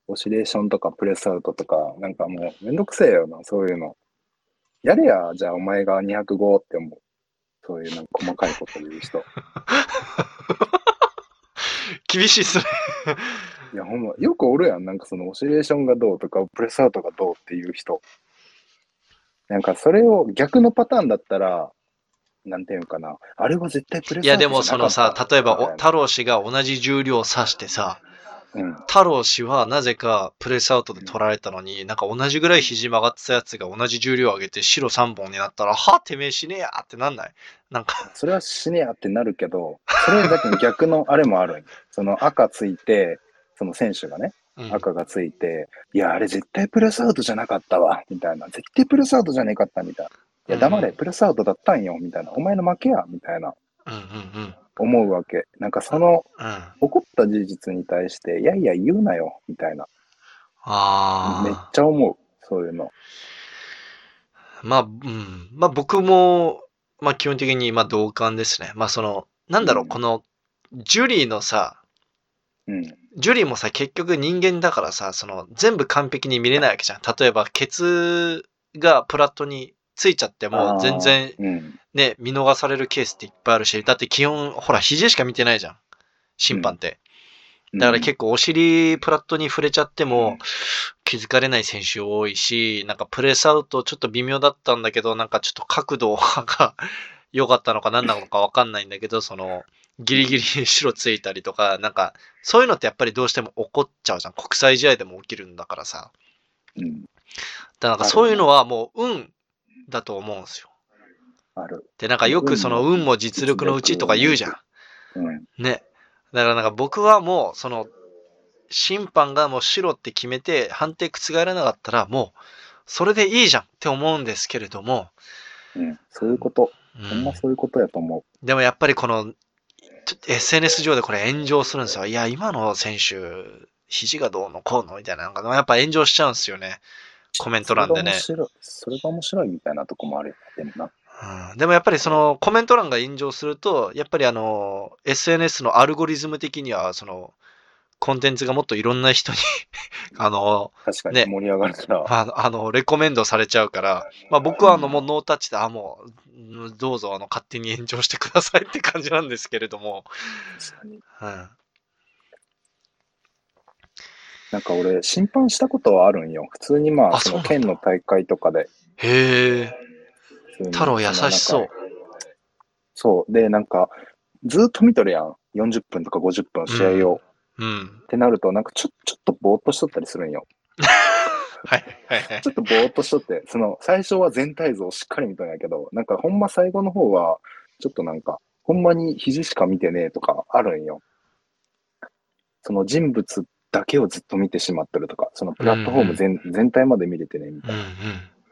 オシレーションとかプレスアウトとか、なんかもうめんどくせえよな、そういうの。やれや、じゃあお前が205って思う。そういうなんか細かいこと言う人。[laughs] 厳しいっすね。いや、ほんま、よくおるやん。なんかそのオシレーションがどうとか、プレスアウトがどうっていう人。なんかそれを逆のパターンだったら、なんていうのかな。あれは絶対プレスいやでもそのさ例えばお太郎氏が同じ重量を指してさ、うん。太郎氏はなぜかプレスアウトで取られたのに、なんか同じぐらい肘曲がってたやつが同じ重量上げて白3本になったら、はてめえしねえやってなんない？なんか、それは死ねやってなるけど、それだけ逆のあれもある [laughs] その赤ついて、その選手がね、うん赤がついて、いや、あれ絶対プレスアウトじゃなかったわ、みたいな。絶対プレスアウトじゃねえかった、みたいな。いや、黙れ、うんプレスアウトだったんよ、みたいな。お前の負けや、みたいな。思うわけ。なんかその、うん。うん。起こった事実に対して、いやいや言うなよ、みたいな。めっああ。ちゃ思う。そういうの。まあ、うん。まあ僕も、まあ基本的にまあ同感ですね。まあその、なんだろう、うんこの、ジュリーのさ、うん。ジュリーもさ、結局人間だからさ、その、全部完璧に見れないわけじゃん。例えば、ケツがプラットについちゃっても、全然。ね、見逃されるケースっていっぱいあるし、だって基本、ほら、肘しか見てないじゃん。審判って。だから結構お尻プラットに触れちゃっても気づかれない選手多いし、なんかプレスアウトちょっと微妙だったんだけど、なんかちょっと角度が [laughs] 良かったのか何なのかわかんないんだけど、その、ギリギリ白ついたりとか、なんか、そういうのってやっぱりどうしても起こっちゃうじゃん。国際試合でも起きるんだからさ。うん。だからなんかそういうのはもう運だと思うんですよ。ある。で、なんかよくその運も実力のうちとか言うじゃん。うん。ね。だからなんか僕はもう、その、審判がもう白って決めて判定覆らなかったらもう、それでいいじゃんって思うんですけれども、うん。そういうこと。うんほんまそういうことやと思でもやっぱりこの、SNS 上でこれ炎上するんですよ。いや、今の選手、肘がどうのこうのみたいな、なんかやっぱ炎上しちゃうんですよね。コメンう。ト欄でね。それが面白い。それが面白いみたいなとこもあるよ。でもな。うんでもやっぱりそのコメント欄が炎上すると、やっぱりあの、SNS のアルゴリズム的には、その、コンテンツがもっといろんな人に [laughs] あの、ね盛り上がるから。あの、あのレコメンドされちゃうから、まあ僕はあの、もうノータッチで、あ、もう、どうぞあの、勝手に炎上してくださいって感じなんですけれども、うん。なんか俺、審判したことはあるんよ。普通にまあ、あそうなんだ県の大会とかで。へえ、太郎優しそう。そう。で、なんか、ずーっと見とるやん。40分とか50分試合を。うん。ってなると、なんかちょ、ちょっとぼーっとしとったりするんよ。[laughs] はい、はい、はいちょ。っとぼーっとしとって、その、最初は全体像をしっかり見たんやけど、なんかほんま最後の方は、ちょっとなんか、ほんまに肘しか見てねえとかあるんよ。その人物だけをずっと見てしまってるとか、そのプラットフォーム全,、全体まで見れてねみたいな。うんうん。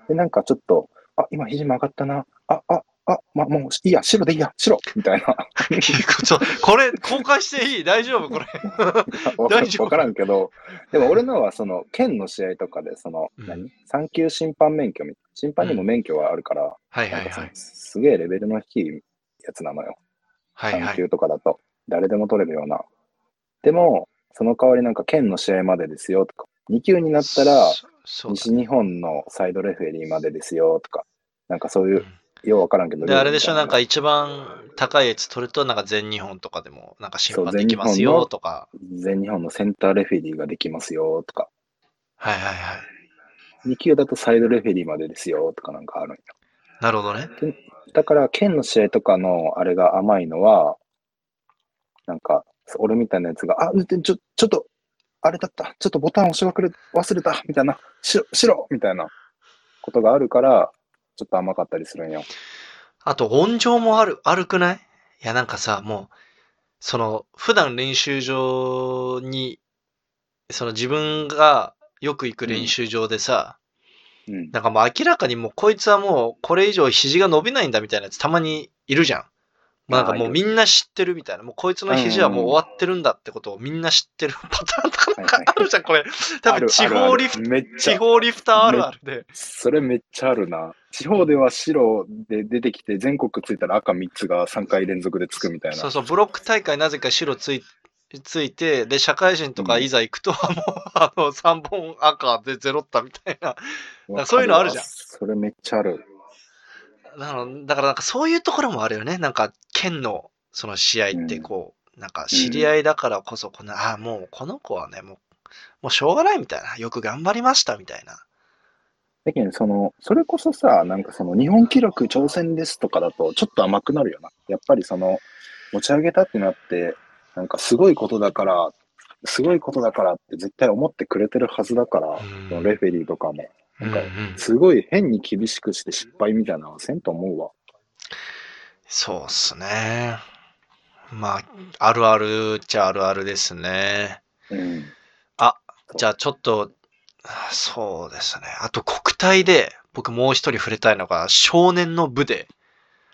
で、なんかちょっと、あ、今肘曲がったな。あ、あ、あ、ま、もういいや、白でいいや、白みたいな。ち [laughs] ょこれ、公開していい？大丈夫？これ。[laughs] 大丈夫？わからんけど、でも俺のはその、県の試合とかで、その、うん何？三級審判免許み審判にも免許はあるから、はいはいなんかそのはい。すげえレベルの低いやつなのよ。3はいはい。級とかだと、誰でも取れるような。でも、その代わりなんか県の試合までですよとか、2級になったら、西日本のサイドレフェリーまでですよとか、なんかそういうう、んようわからんけど。で、あれでしょ、なんか一番高いやつ取ると、なんか全日本とかでも、なんか審判できますよとか。全日本のセンターレフェリーができますよとか、はいはいはい。2級だとサイドレフェリーまでですよとかなんかあるんよ。なるほどね。だから、県の試合とかのあれが甘いのは、なんか、俺みたいなやつが、あ、ちょ、ちょちょっと、あれだった、ちょっとボタン押し忘れ忘れた、みたいな、白、白みたいなことがあるから、ちょっと甘かったりするんよ。あと音情もある、悪くない？いや、なんかさ、もう、その、普段練習場に、その自分がよく行く練習場でさ、うん。なんかもう明らかにもうこいつはもうこれ以上肘が伸びないんだみたいなやつたまにいるじゃん。もうなんかもうみんな知ってるみたいな。もうこいつの肘はもう終わってるんだってことをみんな知ってるパターンとかなんかあるじゃん、これ。多分地方リフト、めっち地ゃ、方リフターあるあるで。それめっちゃあるな。地方では白で出てきて、全国ついたら赤3つが3回連続でつくみたいな。そうそう、ブロック大会なぜか白ついついて、で、社会人とかいざ行くと、もう、あの、3本赤でゼロったみたいな。そういうのあるじゃんそれめっちゃある。なのだからなんかそういうところもあるよね。なんか、県のその試合ってこう、なんか知り合いだからこそ、この、ああ、もうこの子はね、もう、もうしょうがないみたいな。よく頑張りましたみたいな。だけど、その、それこそさ、なんかその日本記録挑戦ですとかだと、ちょっと甘くなるよな。やっぱりその、持ち上げたってなって、なんかすごいことだから、すごいことだからって絶対思ってくれてるはずだから、うんレフェリーとかも、うなんんかうん、すごい変に厳しくして失敗みたいなのはせんと思うわ。そうっすね。まあ、あるあるっちゃあるあるですね。うん。あ、じゃあちょっと、あそうですね。あと国体で、僕もう一人触れたいのが、少年の部で、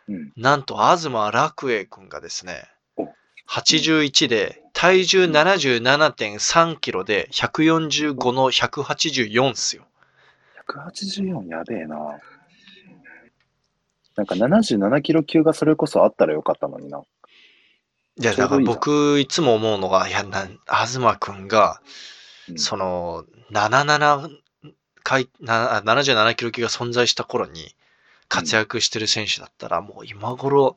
うん。なんと東楽栄くんがですねお、81で、体重77.3キロで、145の184っすよ。184やべえな。なんか77キロ級がそれこそあったらよかったのにな。いや、だから僕、いつも思うのが、いや、な、東くんが、うんその、77回、なあ77キロ級が存在した頃に活躍してる選手だったら、もう今頃、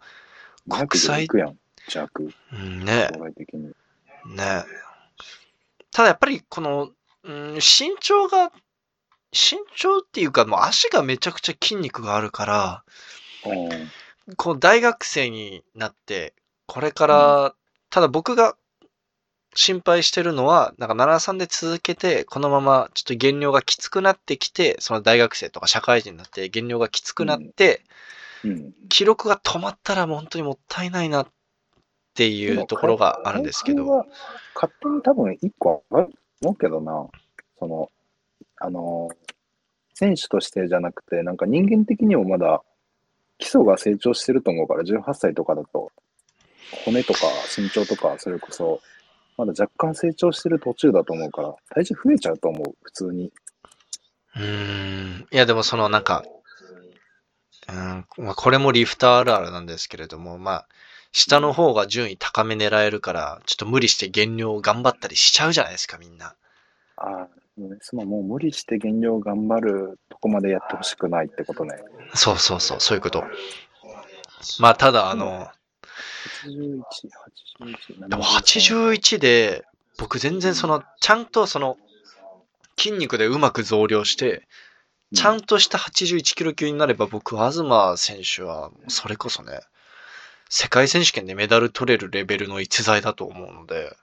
国200で際やん。弱、うんね。ね。ただやっぱりこの、うん、身長が、身長っていうか、もう足がめちゃくちゃ筋肉があるから、うん。こう大学生になって、これから、ただ僕が心配してるのは、なんか73で続けて、このままちょっと減量がきつくなってきて、その大学生とか社会人になって減量がきつくなって、うん。記録が止まったら本当にもったいないなっていうところがあるんですけど。勝手に多分1個あると思うけどな。その、あの、選手としてじゃなくて、なんか人間的にもまだ基礎が成長してると思うから、18歳とかだと、骨とか身長とか、それこそ、まだ若干成長してる途中だと思うから、体重増えちゃうと思う、普通に。うーん。いやでもそのなんか、うんまあ、これもリフターあるあるなんですけれども、まあ、下の方が順位高め狙えるから、ちょっと無理して減量頑張ったりしちゃうじゃないですか、みんな。ああ、ね。そのもう無理して減量頑張るとこまでやってほしくないってことね。そうそうそう、そういうこと。まあ、ただ、あの、81、81、でも81で、僕全然その、ちゃんとその、筋肉でうまく増量して、ちゃんとした81キロ級になれば僕、東選手は、それこそね、世界選手権でメダル取れるレベルの逸材だと思うので、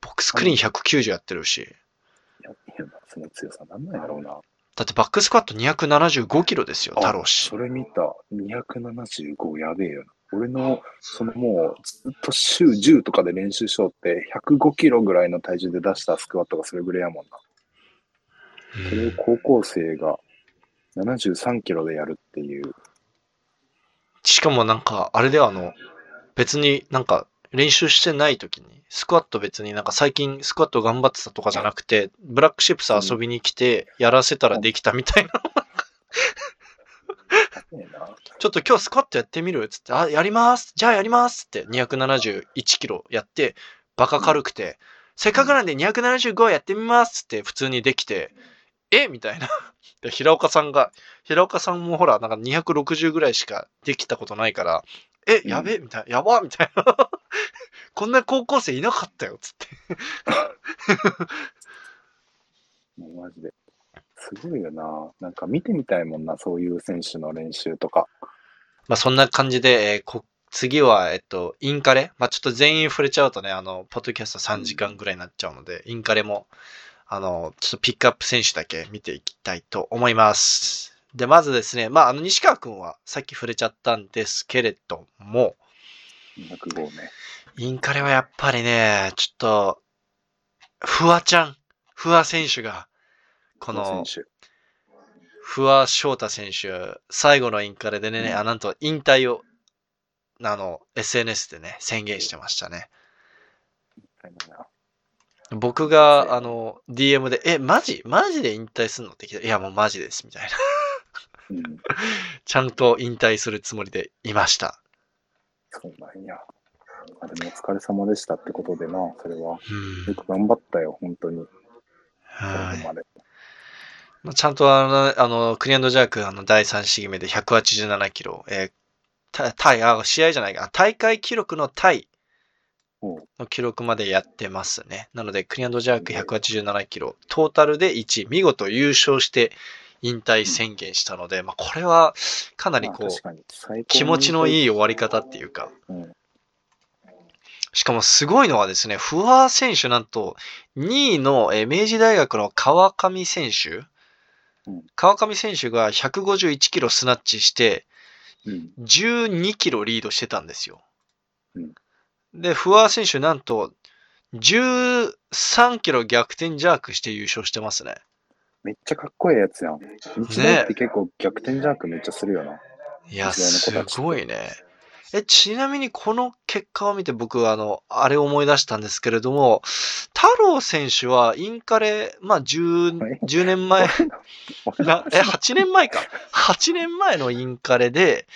僕スクリーン190やってるし、その強さなんなんやろうな。だってバックスクワット275キロですよ、あ太郎氏そ。れ見た。275やべえよな。俺の、そのもう、ずっと週10とかで練習しようって、105キロぐらいの体重で出したスクワットがそれぐらいやもんな。それを高校生が73キロでやるっていう。しかもなんか、あれではあの、別になんか練習してない時に、スクワット別になんか最近スクワット頑張ってたとかじゃなくて、ブラックシップス遊びに来て、やらせたらできたみたいな。ちょっと今日スクワットやってみる？つって、あ、やります。じゃあやります。って271キロやって、バカ軽くて、せっかくなんで275やってみます。って普通にできて、え？みたいな。で平岡さんが、平岡さんもほら、なんか260ぐらいしかできたことないから、え、やべみたいな、やばみたいな。[laughs] こんな高校生いなかったよ、つって。[laughs] もうマジで。すごいよな。なんか見てみたいもんな、そういう選手の練習とか。まあそんな感じで、えーこ次は、えっと、インカレ？まあちょっと全員触れちゃうとね、あの、ポッドキャスト3時間ぐらいになっちゃうので、インカレも、あの、ちょっとピックアップ選手だけ見ていきたいと思います。で、まずですね、まああの、西川くんはさっき触れちゃったんですけれども、205ね。インカレはやっぱりね、ちょっと、フワちゃん、フワ選手が、この、選手。不破翔太選手、最後のインカレでね、うんあなんと引退を、あの、SNS でね、宣言してましたね。僕が、あの、DM で、え、マジ？マジで引退すんの？って聞いたらいや、もうマジです、みたいな。うん。ちゃんと引退するつもりでいました。そうなんや。あでもお疲れ様でしたってことでな、それは。うんよく頑張ったよ、本当に。はいまあちゃんとあの、あの、クリアンドジャーク、あの、第3試技目で187キロ、えータタイ、あ、試合じゃないか、あ大会記録のタイの記録までやってますね。なので、クリアンドジャーク187キロ、トータルで1位、見事優勝して引退宣言したので、まあ、これはかなりこう気持ちのいい。い終わり方っていうか、うん。しかもすごいのはですね、フワー選手なんと2位のえー明治大学の川上選手うん、川上選手が151キロスナッチして、うん。12キロリードしてたんですよ。うんで、フワー選手なんと13キロ逆転ジャークして優勝してますね。めっちゃかっこいいやつやん。日大って結構逆転ジャークめっちゃするよな。いや、すごいね。え、ちなみにこの結果を見て僕、あの、あれを思い出したんですけれども、太郎選手はインカレ、まあ10、え10年前、俺 [laughs] なえ、8年前か。8年前のインカレで、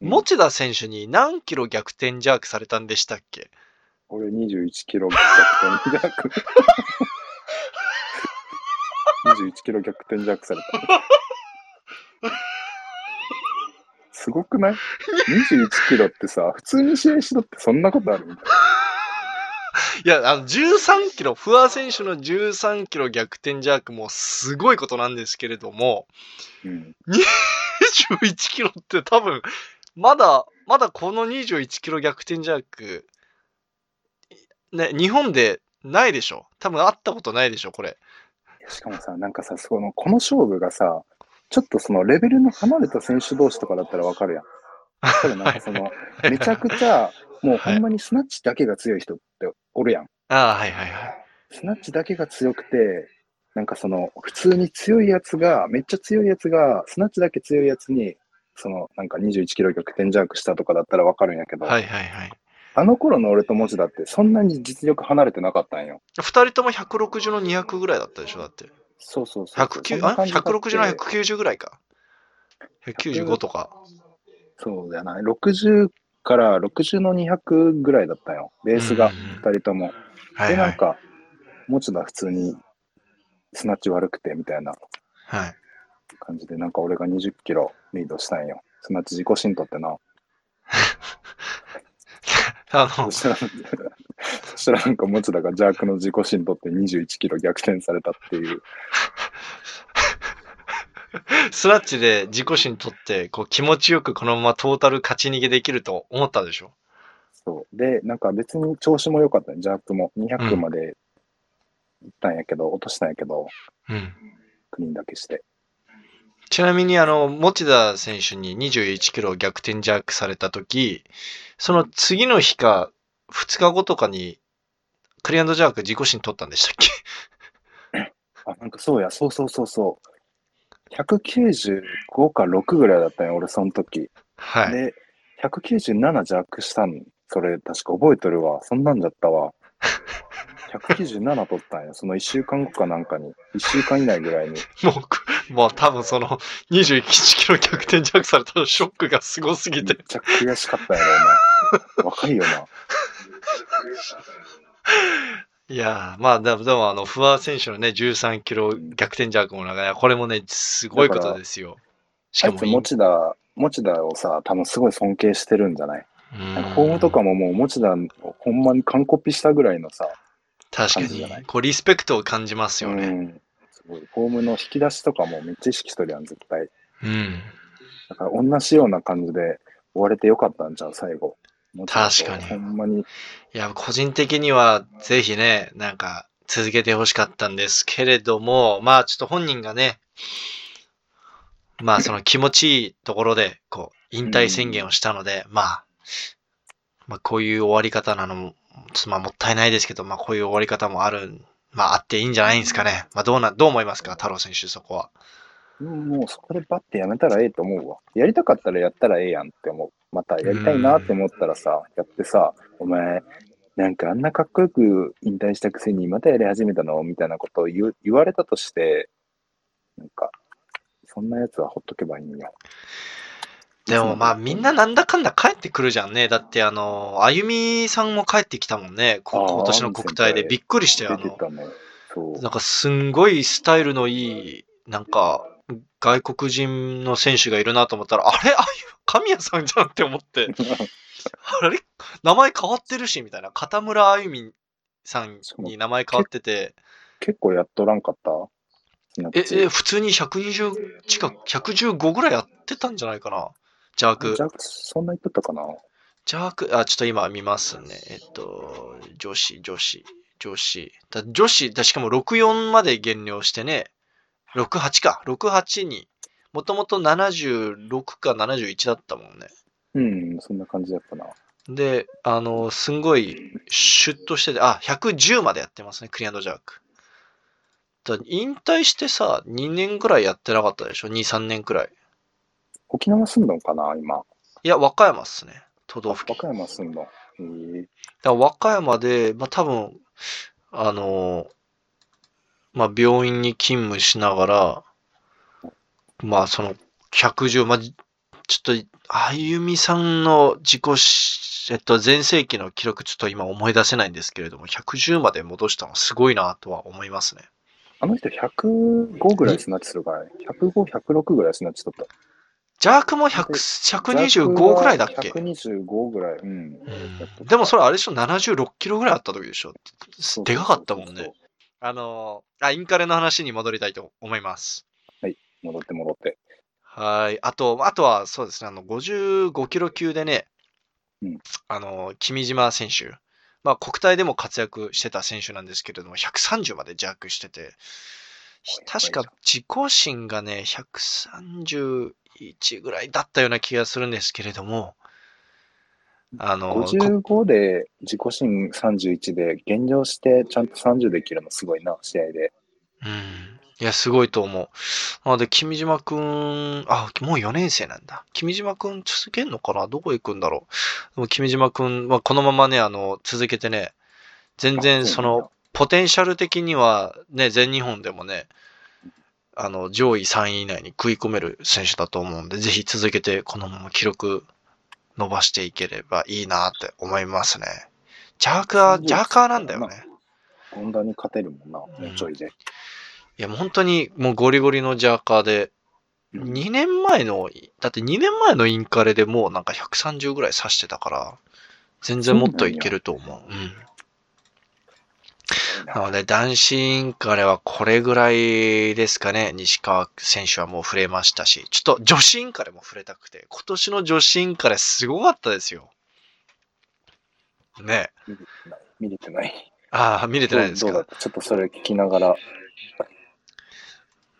うん持田選手に何キロ逆転ジャークされたんでしたっけ？俺21キロ逆転ジャーク。[laughs] 21キロ逆転ジャークされた。すごくない ?21 キロってさ、普通に試合しろってそんなことあるみたいいや、あの、13キロ、フワ選手の13キロ逆転ジャークもすごいことなんですけれども、な。うん。21キロって多分、まだ、まだこの21キロ逆転ジャーク、ね、日本でないでしょ？多分会ったことないでしょこれ。しかもさ、なんかさ、その、この勝負がさ、ちょっとそのレベルの離れた選手同士とかだったらわかるやん。ただなんかその、めちゃくちゃ、もうほんまにスナッチだけが強い人っておるやん。ああ、はいはいはい。スナッチだけが強くて、なんかその、普通に強いやつが、めっちゃ強いやつが、スナッチだけ強いやつに、その、なんか21キロ逆転ジャークしたとかだったらわかるんやけど、はいはいはい。あの頃の俺と文字だってそんなに実力離れてなかったんよ。二人とも160の200ぐらいだったでしょだって。そうそうそうそう。109そんなあ感じだって ?160 の190ぐらいか。195とか。そうだな。60から60の200ぐらいだったよ。ベースがうんうんうん2人とも。で、はいはないん。か、持田普通にスナッチ悪くてみたいなはい。感じで、なんか俺が20キロリードしたんよ。スナッチ自己申とってな。[laughs] あの、そしたら、そしたらなんか持田がジャークの自己申とって21キロ逆転されたっていう。[laughs] スナッチで自己心取って、こう気持ちよくこのままトータル勝ち逃げできると思ったでしょ？そう。で、なんか別に調子も良かったね、ジャークも。200まで行ったんやけど、落としたんやけど、うん。クリーンだけして。ちなみに、あの、持田選手に21キロ逆転ジャークされたとき、その次の日か2日後とかに、クリアンドジャーク自己心取ったんでしたっけ？[laughs] あ、なんかそうや、そうそうそうそう。195か6ぐらいだったんよ、俺その時。はい。で、197ジャークしたん。それ確か覚えとるわ。そんなんじゃったわ。[laughs] 197取ったんよ。その1週間後かなんかに。1週間以内ぐらいに。もう、もう多分その21キロ逆転ジャークされたショックがすごすぎ。めってちゃ悔しかったんやろうな。若いよな。いやー、まあ、でも、でもあの、不破選手のね、13キロ逆転ジャークもなんか、これもね、すごいことですよ。しかも持田、持田をさ、多分すごい尊敬してるんじゃない？フォームとかももう持田をほんまに完コピしたぐらいのさ、確かに、こう、リスペクトを感じますよね。ごい。フォームの引き出しとかもめっちゃ意識しとるやん、絶対。うん。だから同じような感じで終われてよかったんじゃん、最後。確かにほんまに。いや、個人的には、ぜひね、なんか、続けてほしかったんですけれども、まあ、ちょっと本人がね、まあ、その気持ちいいところで、こう、引退宣言をしたので、まあ、まあ、こういう終わり方なのも、まあ、もったいないですけど、まあ、こういう終わり方もある、まあ、あっていいんじゃないんですかね。まあ、どうな、どう思いますか、太郎選手、そこは。うんもうそこでバッてやめたらええと思うわ。やりたかったらやったらええやんって思う。またやりたいなって思ったらさ、やってさ、お前、なんかあんなかっこよく引退したくせにまたやり始めたの？みたいなことを言う言われたとして、なんか、そんなやつはほっとけばいいんよ。でもまあみんななんだかんだ帰ってくるじゃんね。だってあの、あゆみさんも帰ってきたもんね。今年の国体でびっくりして、あの、ね。なんかすんごいスタイルのいい、なんか外国人の選手がいるなと思ったら、あれ？あゆ、神谷さんじゃんって思って、[laughs] あれ？名前変わってるし、みたいな。片村あゆみさんに名前変わってて、結構やっとらんかった？え、チえ、普通に120近く、115ぐらいやってたんじゃないかな。ジャークじ。ゃあ、そんな言っとったかな？ジャーク、あ、ちょっと今見ますね。えっと、女子、女子、女子。だ女子、だしかも64まで減量してね、68か、68に、もともと76か71だったもんね。うん、そんな感じだったな。で、あの、すんごい、シュッとしてて、あ、110までやってますね、クリアンドジャーク。だ引退してさ、2年ぐらいやってなかったでしょ ?2、3年くらい。沖縄住んどんかな、今？いや、和歌山っすね。都道府県。和歌山住んどん。へえだから和歌山で、まあ多分、あの、まあ病院に勤務しながら、まあその110、まあちょっと、あゆみさんの自己し、えっと、前世紀の記録ちょっと今思い出せないんですけれども、110まで戻したのすごいなとは思いますね。あの人105ぐらいスナッチするからね。105、106ぐらいスナッチ取った。ジャークも100 125ぐらいだっけ、125ぐらい。うん。うん、でもそれあれでしょ ?76 キロぐらいあった時でしょ？でかかったもんね。。あのーあ、インカレの話に戻りたいと思います。戻って戻って。はい。あと、あとはそうですね、あの、55キロ級でね、うんあの、君島選手。まあ、国体でも活躍してた選手なんですけれども、130までジャークしてて、確か自己新がね、131ぐらいだったような気がするんですけれども、あの、こ55で自己新31で現状してちゃんと30できるのすごいな、試合で。うん。いや、すごいと思う。なので、君島くん、あ、もう4年生なんだ。君島くん続けんのかな？どこ行くんだろう？でも、君島くん、まあ、このままね、あの、続けてね、全然その、ポテンシャル的にはね、全日本でもね、あの、上位3位以内に食い込める選手だと思うんで、ぜひ続けて、このまま記録伸ばしていければいいなって思いますね。ジャーカー、ジャーカーなんだよね。ホンダに勝てるもんな、もうちょいで。いや、もう本当にもうゴリゴリのジャーカーで、うん2年前の、だって2年前のインカレでもうなんか130ぐらい指してたから、全然もっといけると思う。うん。なので、男子インカレはこれぐらいですかね。西川選手はもう触れましたし、ちょっと女子インカレも触れたくて、今年の女子インカレすごかったですよ。ね見れてない。見れてない。ああ、見れてないですかちょっとそれ聞きながら。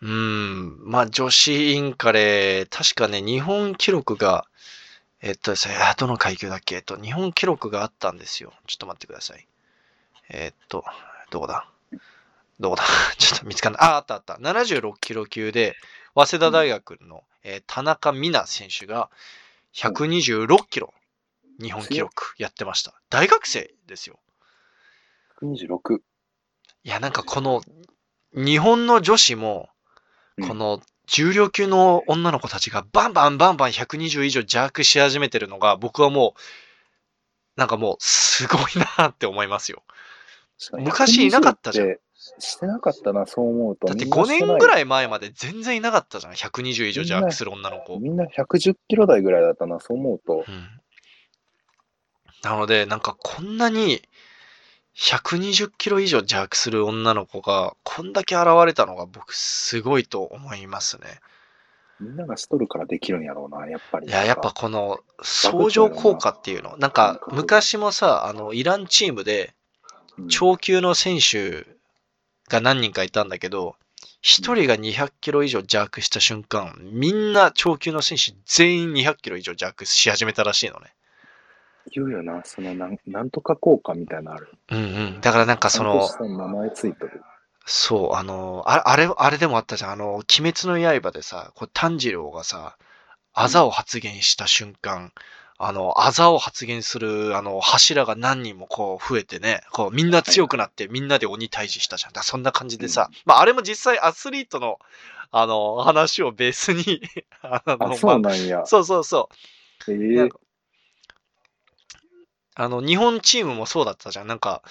うん。まあ、女子インカレ、確かね、日本記録が、えっとですね、あどの階級だっけ？えっと、日本記録があったんですよ。ちょっと待ってください。えっと、どこだ？どこだ？[laughs] ちょっと見つかんない。あ、あったあった。76キロ級で、早稲田大学の、えー田中美奈選手が126キロ、日本記録やってました。大学生ですよ。126。いや、なんかこの、日本の女子も、うんこの重量級の女の子たちがバンバンバンバン120以上弱し始めてるのが、僕はもう、なんかもう、すごいなって思いますよ。昔いなかったじゃん120ってしてなかったな、そう思うと。だって5年ぐい。らい前まで全然いなかったじゃん。120以上弱する女の子。みんな110キロ台ぐらいだったな、そう思うと。うん。なので、なんかこんなに120キロ以上弱する女の子がこんだけ現れたのが僕すごいと思いますね。みんながしとるからできるんやろうな、やっぱり。いや、やっぱこの相乗効果っていうの。なんか昔もさ、あの、イランチームでうん、超級の選手が何人かいたんだけど、一人が200キロ以上弱した瞬間、みんな超級の選手全員200キロ以上弱し始めたらしいのね。言うよな、そのなん、なんとか効果みたいなのある。うんうん。だからなんかその名前ついとる。そう、あの、ああれ、あれでもあったじゃん。あの、鬼滅の刃でさ、こう炭治郎がさ、あざを発言した瞬間、あの、あざを発言する、あの、柱が何人もこう増えてね、こう、みんな強くなって、みんなで鬼退治したじゃん。だそんな感じでさ、まあ、あれも実際アスリートの、あの、話をベースに、[laughs] あの、あ、そうまなんやあ。そうそうそう。ええなんかあの、日本チームもそうだったじゃん。なんか、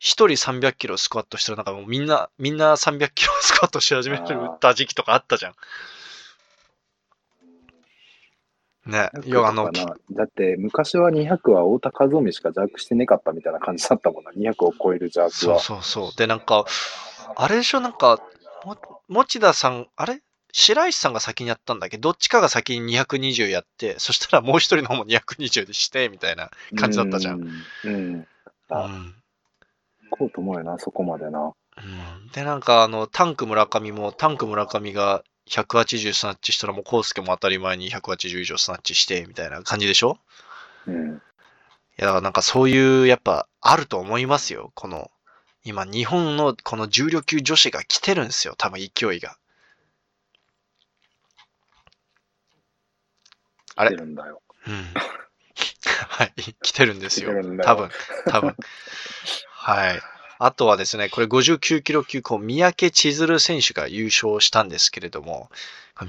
一人300キロスクワットしたら、なんかもうみんな、みんな300キロスクワットし始めた時期とかあったじゃん。ね、いや、あの、だって昔は200は太田和臣しかジャークしてねかったみたいな感じだったもんな。200を超えるジャークそうは。そうそう。で、なんか、あれでしょ、なんか、も持田さん、あれ？白石さんが先にやったんだっけ？どどっちかが先に220やって、そしたらもう一人の方も220でして、みたいな感じだったじゃん。うん。うん。あうんこうと思うよな、そこまでな。うんで、なんかあの、タンク村上も、タンク村上が180スナッチしたらもう、コウスケも当たり前に180以上スナッチして、みたいな感じでしょ？うん。いや、だからなんかそういう、やっぱ、あると思いますよ。この、今、日本のこの重量級女子が来てるんですよ。多分勢いが。あれ？来てるんだよ。うん。[laughs] はい、来てるんですよ多分、多分。[laughs] はい。あとはですね、これ59キロ級、こう、三宅千鶴選手が優勝したんですけれども、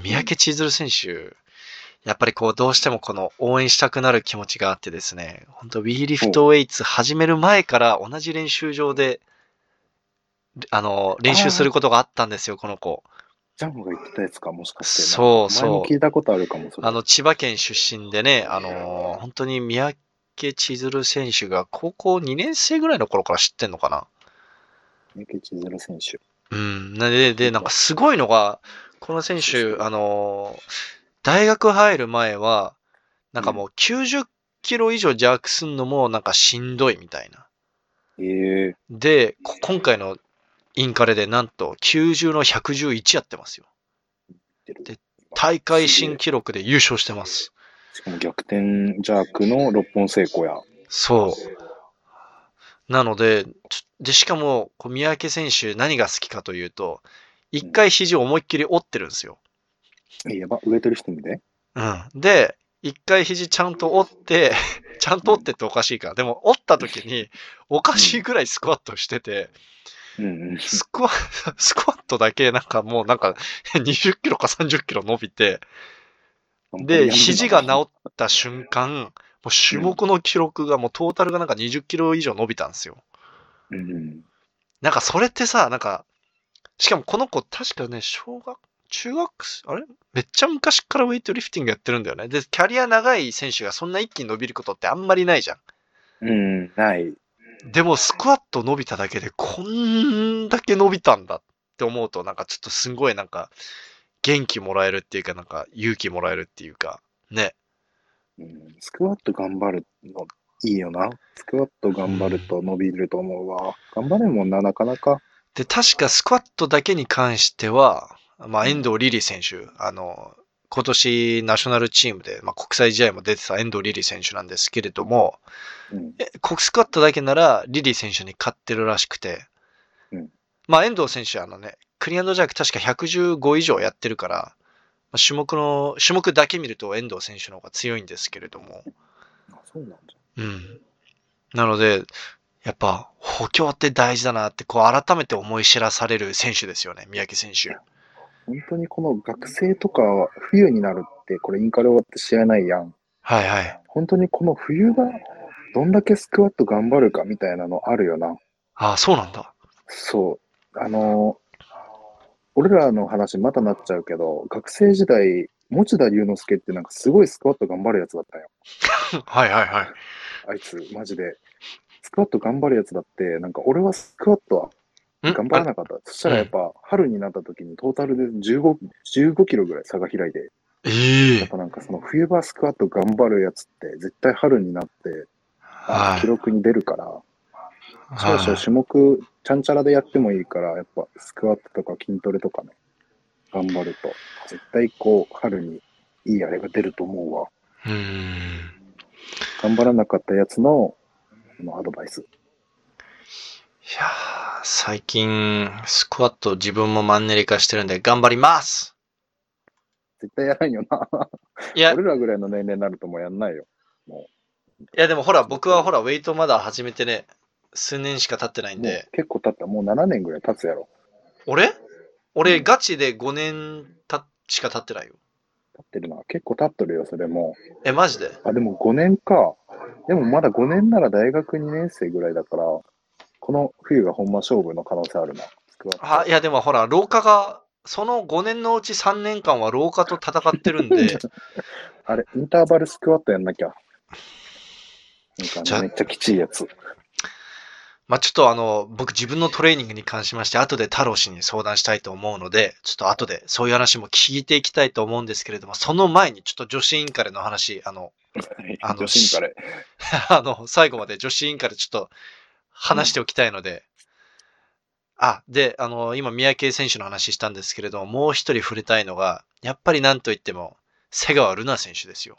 三宅千鶴選手、やっぱりこう、どうしてもこの応援したくなる気持ちがあってですね、本当 We Lift Weights 始める前から同じ練習場で、あの、練習することがあったんですよ、この子。ジャンボが言ってたやつか、もしかして。そうそう聞いたことあるかも。あの、千葉県出身でね、あの、本当に三宅千鶴選手が高校2年生ぐらいの頃から知ってんのかな三宅千鶴選手。うん。なで、で、なんかすごいのが、この選手、あの、大学入る前は、なんかもう90キロ以上ジャークすんのもなんかしんどいみたいな。ええで、こ今回のインカレでなんと90の111やってますよ。で大会新記録で優勝してます。しかも逆転ジャークの6本成功や。そう。なので、で、しかも、こう三宅選手何が好きかというと、一回肘を思いっきり折ってるんですよ。え、やば、ウエイトリフティングでうん。で、一回肘ちゃんと折って、[laughs] ちゃんと折ってっておかしいか。でも、折った時に、おかしいぐらいスクワットしてて、うんうん。スクワ、[laughs] スクワットだけなんかもうなんか20キロか30キロ伸びて、で、肘が治った瞬間、もう種目の記録がもうトータルがなんか20キロ以上伸びたんですよ。うん。なんかそれってさ、なんか、しかもこの子確かね、小学、中学、あれ？めっちゃ昔からウェイトリフティングやってるんだよね。で、キャリア長い選手がそんな一気に伸びることってあんまりないじゃん。うん、ない。でもスクワット伸びただけでこんだけ伸びたんだって思うとなんかちょっとすごいなんか元気もらえるっていうかなんか勇気もらえるっていうかね。うん、スクワット頑張るのいいよな。スクワット頑張ると伸びると思うわ。頑張れんもんな、なかなか。で、確かスクワットだけに関しては、まあ遠藤リリー選手、あの、今年ナショナルチームで、まあ、国際試合も出てた遠藤リリー選手なんですけれども、うん。え国スクワットだけならリリー選手に勝ってるらしくて、うんまあ遠藤選手はあのね、クリアンドジャーク確か115以上やってるから、まあ種目の、種目だけ見ると遠藤選手の方が強いんですけれども、あそうなんだ。うん。なので、やっぱ補強って大事だなって、こう改めて思い知らされる選手ですよね、三宅選手。本当にこの学生とか冬になるって、これインカレ終わって試合ないやん。はいはい。本当にこの冬がどんだけスクワット頑張るかみたいなのあるよな。ああ、そうなんだ。そう。あの俺らの話またなっちゃうけど、学生時代、持田龍之介ってなんかすごいスクワット頑張るやつだったよ。[laughs] はいはいはい。あいつ、マジで。スクワット頑張るやつだって、なんか俺はスクワットはん？頑張らなかった。そしたらやっぱ春になった時にトータルで15、15キロぐらい差が開いて、ええやっぱなんかその冬場スクワット頑張るやつって絶対春になって、記録に出るから、少々種目ちゃんちゃらでやってもいいから、やっぱスクワットとか筋トレとかね、頑張ると、絶対こう春にいいあれが出ると思うわ。うーん。頑張らなかったやつのあのアドバイス。いやー最近、スクワット自分もマンネリ化してるんで頑張ります絶対やらんよな。いや、い俺らぐらいの年齢になるともうやんないよ。やでもほら、僕はほら、ウェイトまだ始めてね、数年しか経ってないんで、結構経った。もう7年ぐらい経つやろ。俺？俺、うんガチで5年たしか経ってないよ。経ってるな。結構経っとるよ、それも。え、マジで？あ、でも5年か。でもまだ5年なら大学2年生ぐらいだから、この冬がほんま勝負の可能性あるな。あ、いやでもほら、廊下が、その5年のうち3年間は廊下と戦ってるんで、[laughs] あれ、インターバルスクワットやんなきゃ。なんかめっちゃきちいやつ。まあちょっとあの、僕自分のトレーニングに関しまして、後で太郎氏に相談したいと思うので、ちょっと後でそういう話も聞いていきたいと思うんですけれども、その前にちょっと女子インカレの話、あの、あの女子インカレ。[laughs] あの、最後まで女子インカレちょっと話しておきたいので、あ、で、あの、今、宮系選手の話したんですけれども、もう一人触れたいのが、やっぱりなんといっても、瀬川ルナ選手ですよ。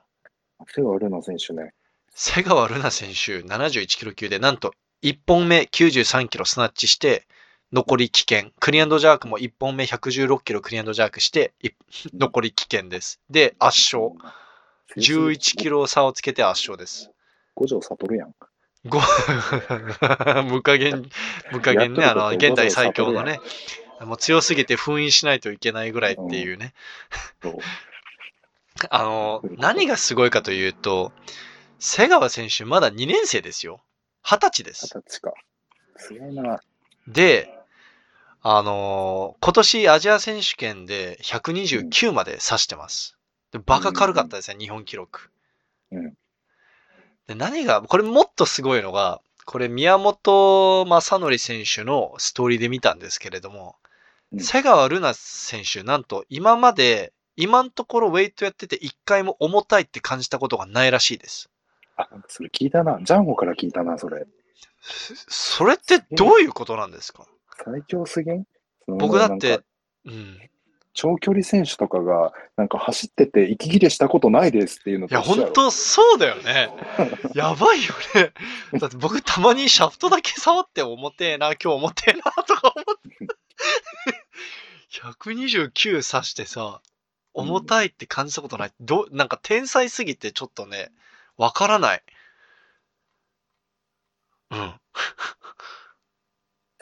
瀬川ルナ選手ね。瀬川ルナ選手、71キロ級で、なんと、1本目93キロスナッチして、残り危険。クリアンドジャークも1本目116キロクリアンドジャークして、い [laughs] 残り危険です。で、圧勝。11キ。ロ差をつけて圧勝です。五条悟やん。ご [laughs] 無加減、無加減ね、あの、現代最強のね、もう強すぎて封印しないといけないぐらいっていうね。そうあの、何がすごいかというと、瀬川選手まだ2年生ですよ。20歳です。二十歳か。すごいな。で、あの今年アジア選手権で129まで指してます。でバカ軽かったですね、日本記録。うんで何が、これもっとすごいのが、これ宮本正則選手のストーリーで見たんですけれども、うん瀬川ルナ選手、なんと今まで、今のところウェイトやってて一回も重たいって感じたことがないらしいです。あ、なんかそれ聞いたな。ジャンゴから聞いたな、それ。そそれってどういうことなんですか？最強すぎん？僕だってうん。長距離選手とかが、なんか走ってて息切れしたことないですっていうのいや、本当そうだよね。[laughs] やばいよね。だって僕たまにシャフトだけ触って重てえな、今日重てえな、とか思って。129刺してさ、重たいって感じたことない。どなんか天才すぎてちょっとね、わからない。うん。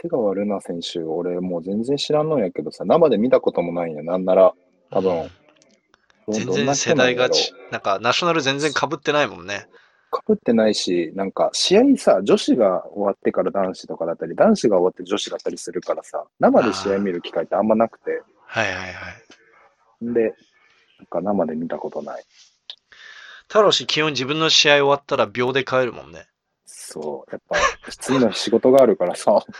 瀬川ルナ選手、俺もう全然知らんのやけどさ、生で見たこともないんや。なんなら、多分、ど全どんな然世代がち、なんかナショナル全然被ってないもんね。かぶってないし、なんか試合さ、女子が終わってから男子とかだったり、男子が終わって女子だったりするからさ、生で試合見る機会ってあんまなくて、はいはいはい。んで、なんか生で見たことない。太郎氏、基本自分の試合終わったら秒で帰るもんね。そう、やっぱ、次の日仕事があるからさ、[laughs]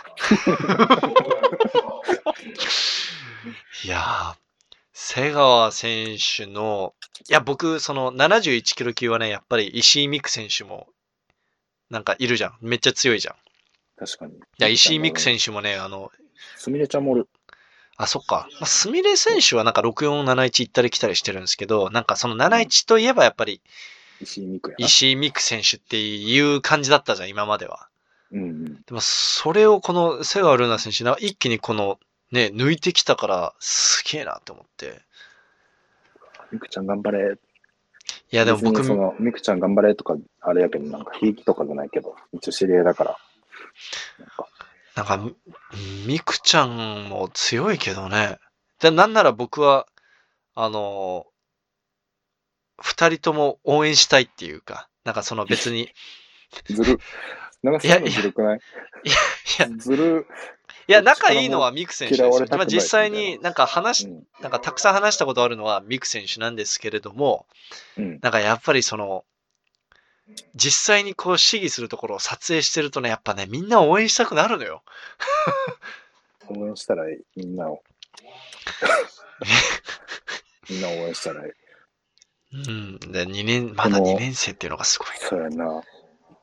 いやー、瀬川選手の、いや、僕、その71キロ級はね、やっぱり石井美空選手も、なんかいるじゃん。めっちゃ強いじゃん。い確かに。や、石井美空選手もね、あの、すみれちゃんもおる。あ、そっか。まあ、すみれ選手はなんか6471行ったり来たりしてるんですけど、なんかその71といえばやっぱり石井美空やな。石井美空選手っていう感じだったじゃん、今までは。うんうん。でもそれをこの瀬川ルナ選手な、一気にこのね、抜いてきたから、すげえなって思って。みくちゃん頑張れ。いや、でも僕別にその、みくちゃん頑張れとか、あれやけど、なんか、ひいきとかじゃないけど、一応知り合いだから。なんか、なんか、みみくちゃんも強いけどね。で、なんなら僕は、あの、二人とも応援したいっていうか、なんかその別に、[laughs] ずる。長瀬さんのずるくない？いや、ずる。いや、仲いいのはミク選手ですよ。まあ実際になんか話し、うん。なんかたくさん話したことあるのはミク選手なんですけれども、うん。なんかやっぱりその、実際にこう試技するところを撮影してるとね、やっぱね、みんな応援したくなるのよ。応援したらいい。みんなを。みんなを応援したらいい。うん。で、2年、まだでも2年生っていうのがすごいな。そうやな。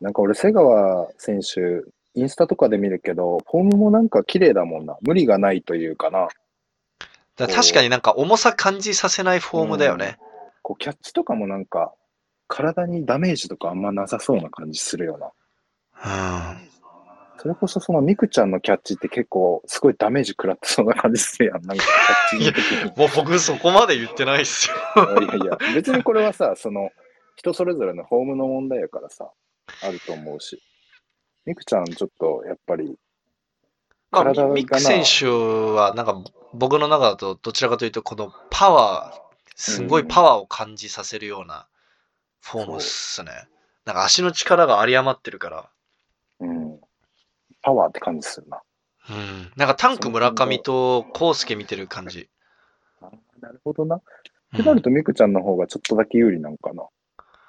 なんか俺、瀬川選手、インスタとかで見るけど、フォームもなんか綺麗だもんな。無理がないというかな。だから確かになんか重さ感じさせないフォームだよね。こう、キャッチとかもなんか、体にダメージとかあんまなさそうな感じするよな。うん。それこそそのミクちゃんのキャッチって結構すごいダメージ食らってそうな感じするやん。なんかキャッチの時に。もう僕そこまで言ってないっすよ。いやいや、別にこれはさ、その、人それぞれのフォームの問題やからさ、あると思うし。ミクちゃん、ちょっと、やっぱり、まあ、体がなミック選手は、なんか僕の中だとどちらかというと、このパワー、すごいパワーを感じさせるようなフォームっすね。なんか足の力が有り余ってるから。うん、パワーって感じするな。うん。なんかタンク村上とコウスケ見てる感じ。あなるほどな。っうんてなると、ミクちゃんの方がちょっとだけ有利なんかな。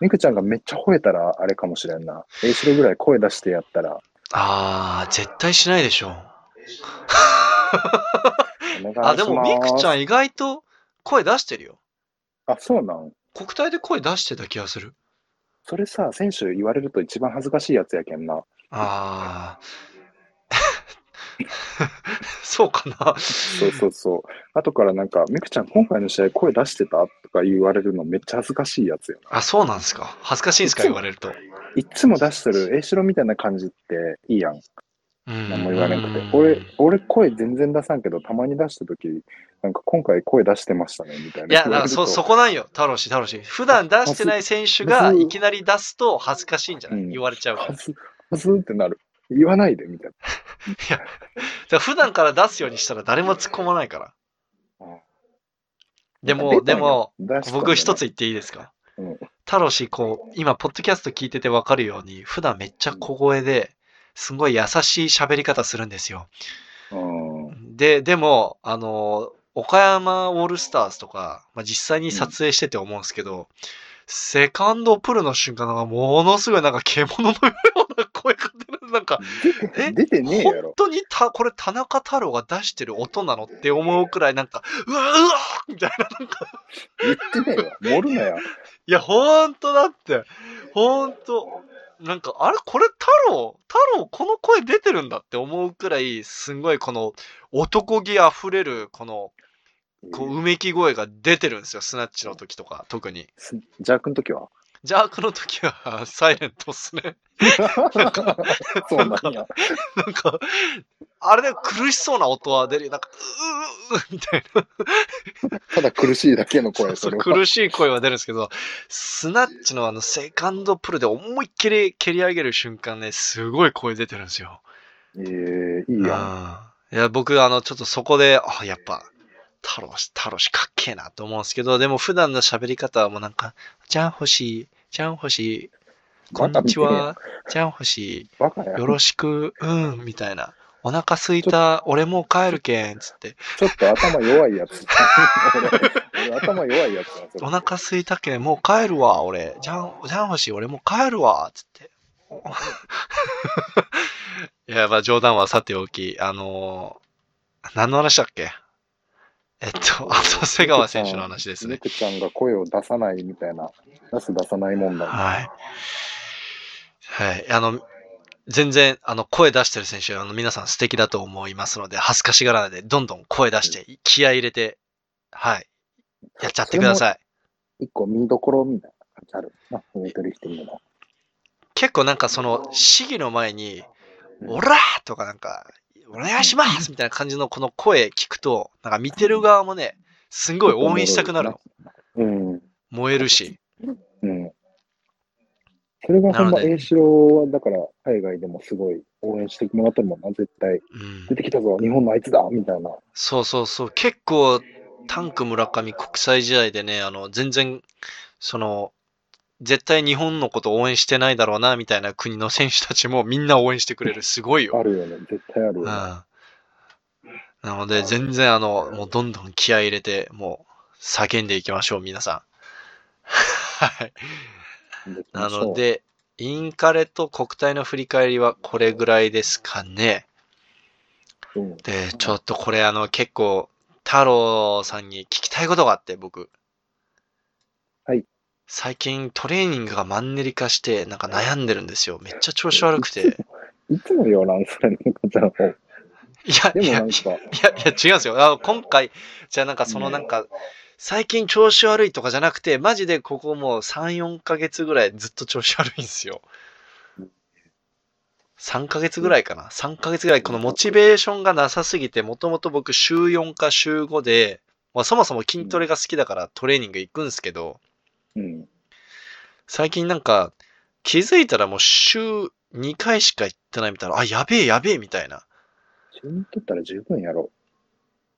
ミクちゃんがめっちゃ吠えたらあれかもしれんな。A シロぐらい声出してやったら、あー、絶対しないでしょ。あ、でもミクちゃん意外と声出してるよ。あ、そうなん？国体で声出してた気がする。それさ、選手言われると一番恥ずかしいやつやけんな。あー。[laughs] そうかな。そうそうそう。後からなんか、ミクちゃん今回の試合声出してたとか言われるのめっちゃ恥ずかしいやつよな。あ、そうなんですか。恥ずかしいんですか、言われると。いっつも出してる A シロみたいな感じっていいやん。何何も言われなくて。俺、俺声全然出さんけど、たまに出したとき、なんか今回声出してましたね、みたいな。いや、だからそ、そこなんよ。太郎氏、太郎氏。普段出してない選手がいきなり出すと恥ずかしいんじゃない、うん言われちゃうから。はず、はずってなる。言わないで、みたいだから普段から出すようにしたら誰も突っ込まないから。な。でも、でも、、僕一つつ。言っていいですか？うん太郎氏、こう、今、ポッドキャスト聞いててわかるように、普段めっちゃ小声で、すごい優しい喋り方するんですよ。うん。で、でも、あの、岡山オールスターズとか、まあ、実際に撮影してて思うんですけど、セカンドプルの瞬間なんかものすごいなんか獣のような声が出る。なんか、え？出てねえやろ。本当にた、これ田中太郎が出してる音なのって思うくらいなんか、うわうわみたいな、なんか、言ってねえよ。盛るなよ。いや、ほんとだって、ほんと、なんか、あれ？これ太郎？太郎この声出てるんだって思うくらい、すんごいこの男気あふれる、この、こう、うめき声が出てるんですよ、スナッチの時とか、特に。すジャークの時は？ジャークの時は、[laughs] サイレントっすね。[laughs] そうなんや。[laughs] なんか、あれで苦しそうな音は出るよ。なんか、うーみたいな。ただ苦しいだけの声、それは。苦しい声は出るんですけど、スナッチのあのセカンドプルで思いっきり蹴り上げる瞬間ね、すごい声出てるんですよ。ええいいやいや、僕、あの、ちょっとそこで、あ、やっぱ、太郎氏、太郎氏かっけえなと思うんですけど、でも普段の喋り方はもうなんか、じゃん欲しい、じゃん欲しい、こんにちは。ジャンホシバカや。よろしく、うん、みたいな。お腹すいた、俺もう帰るけん、つって。ちょっと頭弱いやつ。[laughs] 俺俺頭弱いやつお腹すいたけん、もう帰るわ、俺。ジャン、ジャンホシ俺もう帰るわ、つって。[laughs] いや、まあ冗談はさておき、あのー何の話だっけ？えっと、[laughs] あと、瀬川選手の話ですね。猫ちゃんが声を出さないみたいな、出す出さない問題。はい。はい。あの、全然、あの、声出してる選手、あの、皆さん素敵だと思いますので、恥ずかしがらないで、どんどん声出して、気合い入れて、はい。やっちゃってください。一個見どころみたいな感じあるな、ウェイトリフティングの。結構なんかその、試技の前に、うんオラーとかなんか、お願いしますみたいな感じのこの声聞くと、なんか見てる側もね、すんごい応援したくなるの。うん。燃えるし。うん。それがほんま、なので A 城は、だから、海外でもすごい応援してもらってるもんな、絶対。うん出。てきたぞ、日本のあいつだみたいな。そうそうそう。結構、タンク村上国際試合でね、あの、全然、その、絶対日本のこと応援してないだろうな、みたいな国の選手たちもみんな応援してくれる。[laughs] すごいよ。あるよね、絶対あるようん。ね。なので、全然あの、もうどんどん気合い入れて、もう、叫んでいきましょう、皆さん。[laughs] はい。なの、で、インカレと国体の振り返りはこれぐらいですかね。うん、で、ちょっとこれあの結構、太郎さんに聞きたいことがあって、僕。はい。最近トレーニングがマンネリ化して、なんか悩んでるんですよ。めっちゃ調子悪くて。[laughs] いつもよなん、それ、猫ちゃんを。いや、いや、でもないんか、や、いや、違うんですよ。あ今回、じゃあなんかそのなんか、最近調子悪いとかじゃなくて、マジでここもう3、4ヶ月ぐらいずっと調子悪いんですよ。3ヶ月ぐらいかな ?3 ヶ月ぐらいこのモチベーションがなさすぎて、もともと僕週4か週5で、まあ、そもそも筋トレが好きだからトレーニング行くんですけど、うん。最近なんか気づいたらもう週2回しか行ってないみたいな、あ、やべえやべえみたいな。自分取ったら十分やろ。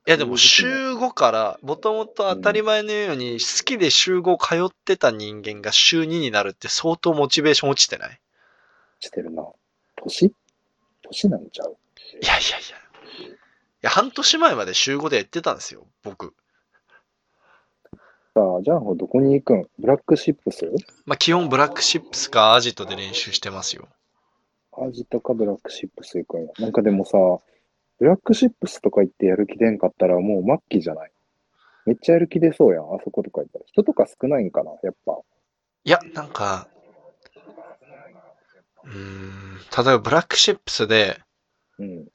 いやでも週5から、もともと当たり前のように好きで週5通ってた人間が週2になるって相当モチベーション落ちてない？してるな。年？年なんちゃう？いやいやいや。いや、半年前まで週5でやってたんですよ、僕。さあ、じゃあ、どこに行くん？ブラックシップス？まあ基本ブラックシップスかアジトで練習してますよ。アジトかブラックシップス行くんや。なんかでもさ、ブラックシップスとか行ってやる気出んかったらもう末期じゃない？めっちゃやる気出そうやん、あそことか行ったら。人とか少ないんかな、やっぱ。いや、なんか、うーん、例えばブラックシップスで、うん。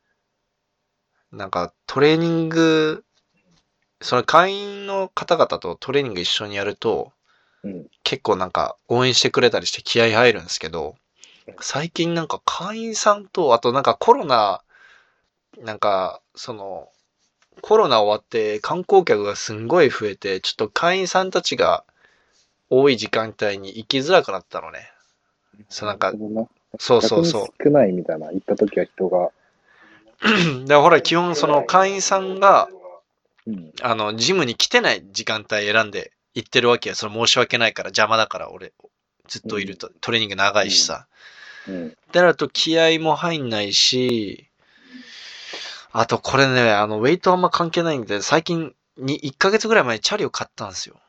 なんかトレーニング、その会員の方々とトレーニング一緒にやると、うん。結構なんか応援してくれたりして気合入るんですけど、最近なんか会員さんと、あとなんかコロナ、なんかその、コロナ終わって観光客がすんごい増えて、ちょっと会員さんたちが多い時間帯に行きづらくなったのね。そうなんかそうそうそう。少ないみたいな。行った時は人が。[clears throat] で、ほら、基本その会員さんが、うん。あの、ジムに来てない時間帯選んで行ってるわけよ。それ申し訳ないから、邪魔だから、俺、ずっといると、トレーニング長いしさ。うん。ってなると気合も入んないし、あとこれね、あの、ウェイトあんま関係ないんで、最近に1ヶ月ぐらい前にチャリを買ったんですよ。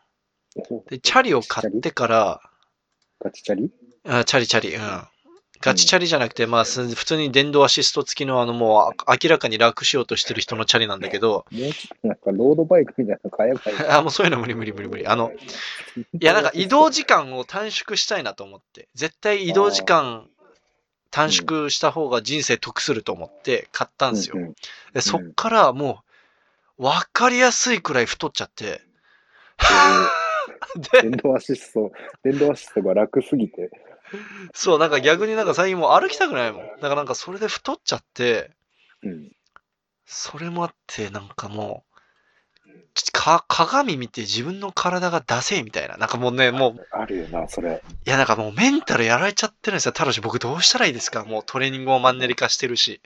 で、チャリを買ってから、ガチチャリ？あチャリチャリ、うん。ガチチャリじゃなくて、まあ、す普通に電動アシスト付きの、あの、もう、あ明らかに楽しようとしてる人のチャリなんだけど、もうちょっとなんかロードバイクみたいなの買えばいい。[laughs] あ、もうそういうの無理無理無理無理。あの、いや、なんか移動時間を短縮したいなと思って。絶対移動時間短縮した方が人生得すると思って買ったんですよ。でそっからもう、わかりやすいくらい太っちゃって。[laughs] で、電動アシスト、電動アシストが楽すぎて。そう、なんか逆になんか最近もう歩きたくないもん。だからなんかそれで太っちゃって、うん。それもあって、なんかもう、ちか鏡見て自分の体がダセえみたいな。なんかもうね、もう、あるよな、それ。いや、なんかもうメンタルやられちゃってるんですよ。ただし僕どうしたらいいですか？もうトレーニングもマンネリ化してるし。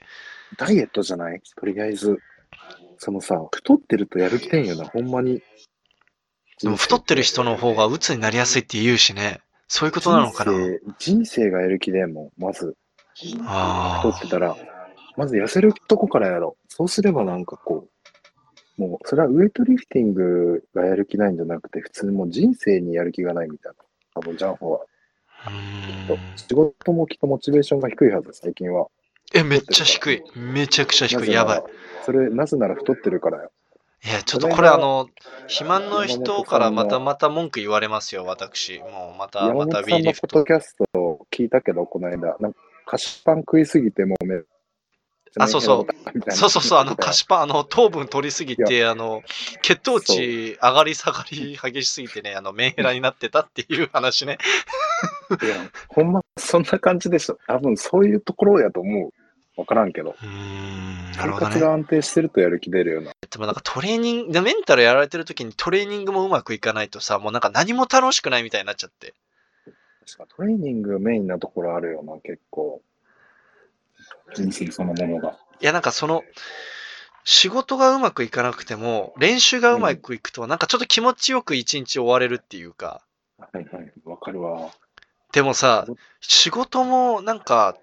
ダイエットじゃない？とりあえず。そのさ、太ってるとやる気出んよな、ほんまに。でも太ってる人の方が鬱になりやすいって言うしね。そういうことなのかな？人生がやる気でもん、まず、あ太ってたら、まず痩せるとこからやろう。そうすればなんかこう、もう、それはウエイトリフティングがやる気ないんじゃなくて、普通にもう人生にやる気がないみたいな。多分、ジャンホは。仕事もきっとモチベーションが低いはず、最近は。え、めっちゃ低い。めちゃくちゃ低い。やばい。。それ、なぜなら太ってるからよ。いや、ちょっとこれあの、肥満の人からまたまた文句言われますよ、私。もうまた、山また本さ B リフトんのポッド。キャストを聞いたけど、この間、なんか菓子パン食いすぎてもうめあそうそうそうそうそう、あの、菓子パン、あの、糖分取りすぎいて、あの、血糖値上がり下がり激しすぎてね、あの、メンヘラになってたっていう話ね。いや、ほんま、そんな感じでしょ。多分そういうところやと思う。わからんけど。うーん、な生るほどね。活が安定してるとやる気出るような。でもなんかトレーニング、でメンタルやられてる時にトレーニングもうまくいかないとさ、もうなんか何も楽しくないみたいになっちゃって。確かトレーニングメインなところあるよな、結構。人生そのものが。いや、なんかその、仕事がうまくいかなくても、練習がうまくいくと、なんかちょっと気持ちよく一日終われるっていうか。はいはい、わかるわ。でもさ、仕事もなんか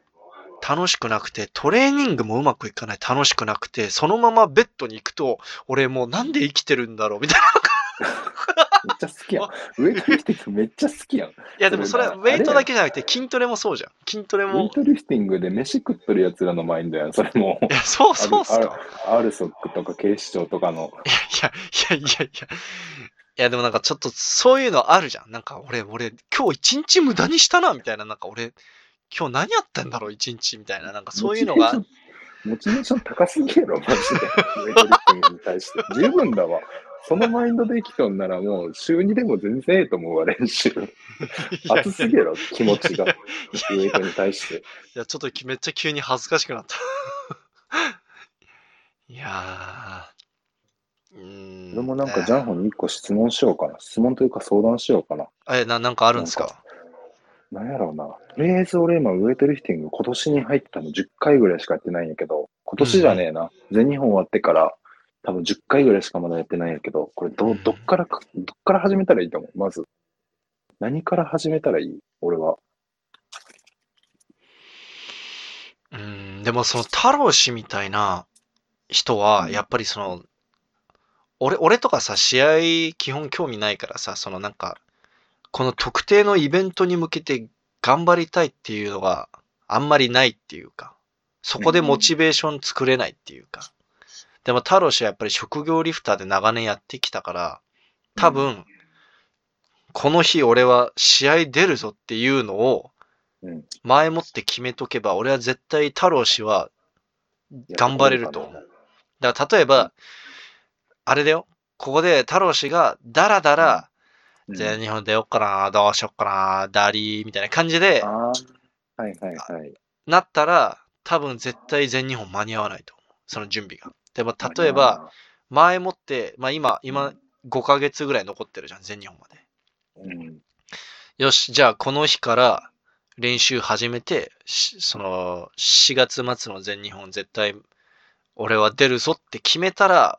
楽しくなくて、トレーニングもうまくいかない、楽しくなくて、そのままベッドに行くと、俺もうなんで生きてるんだろうみたいな。めっちゃ好きやん。ウエイトリフティングめっちゃ好きやん。いやでもそれはウェイトだけじゃなくて筋トレもそうじゃん。筋トレウェイも。トリフティングで飯食っとるやつらのマインドやん、それも。いや、そうそうっすあるか。アルソックとか警視庁とかの。いや、いや、いや、いや、いや。いや、でもなんかちょっとそういうのあるじゃん。なんか俺、俺、今日一日無駄にしたな、みたいな。なんか俺、今日何やってんだろう、一日、みたいな。なんかそういうのが。モチベーション高すぎやろ、マジで。ウェイトリフティングに対して。十分だわ。そのマインドで生きとんならもう週2でも全然ええと思うわ、練習。熱すぎやろ、気持ちが。いやウェイトに対して。いや、ちょっとめっちゃ急に恥ずかしくなった。[laughs] いやー。うーん。俺もなんかジャンホに一個質問しようかな。質問というか相談しようかな。え、な、なんかあるんですか？なんやろうな。とりあえず俺今ウエイトリフティング今年に入ったの10回ぐらいしかやってないんやけど、今年じゃねえな。全日本終わってから多分10回ぐらいしかまだやってないんやけど、これど、どっからか、どっから始めたらいいと思う？まず。何から始めたらいい？俺は。うーん、でもその太郎氏みたいな人は、やっぱりその、俺、俺とかさ、試合基本興味ないからさ、そのなんか、この特定のイベントに向けて頑張りたいっていうのがあんまりないっていうか、そこでモチベーション作れないっていうか。でも太郎氏はやっぱり職業リフターで長年やってきたから、多分、この日俺は試合出るぞっていうのをうん。前もって決めとけば、俺は絶対太郎氏は頑張れると思う。だから例えば、あれだよ。ここで太郎氏がダラダラ、うん全日本出よっかな、どうしよっかな、ダリーみたいな感じでああ。はいはいはい。なったら、多分絶対全日本間に合わないと思う。その準備が。でも例えば、、前もって、まあ今、今5ヶ月ぐらい残ってるじゃん、全日本まで。うん。よし、じゃあこの日から練習始めて、しその4月末の全日本絶対俺は出るぞって決めたら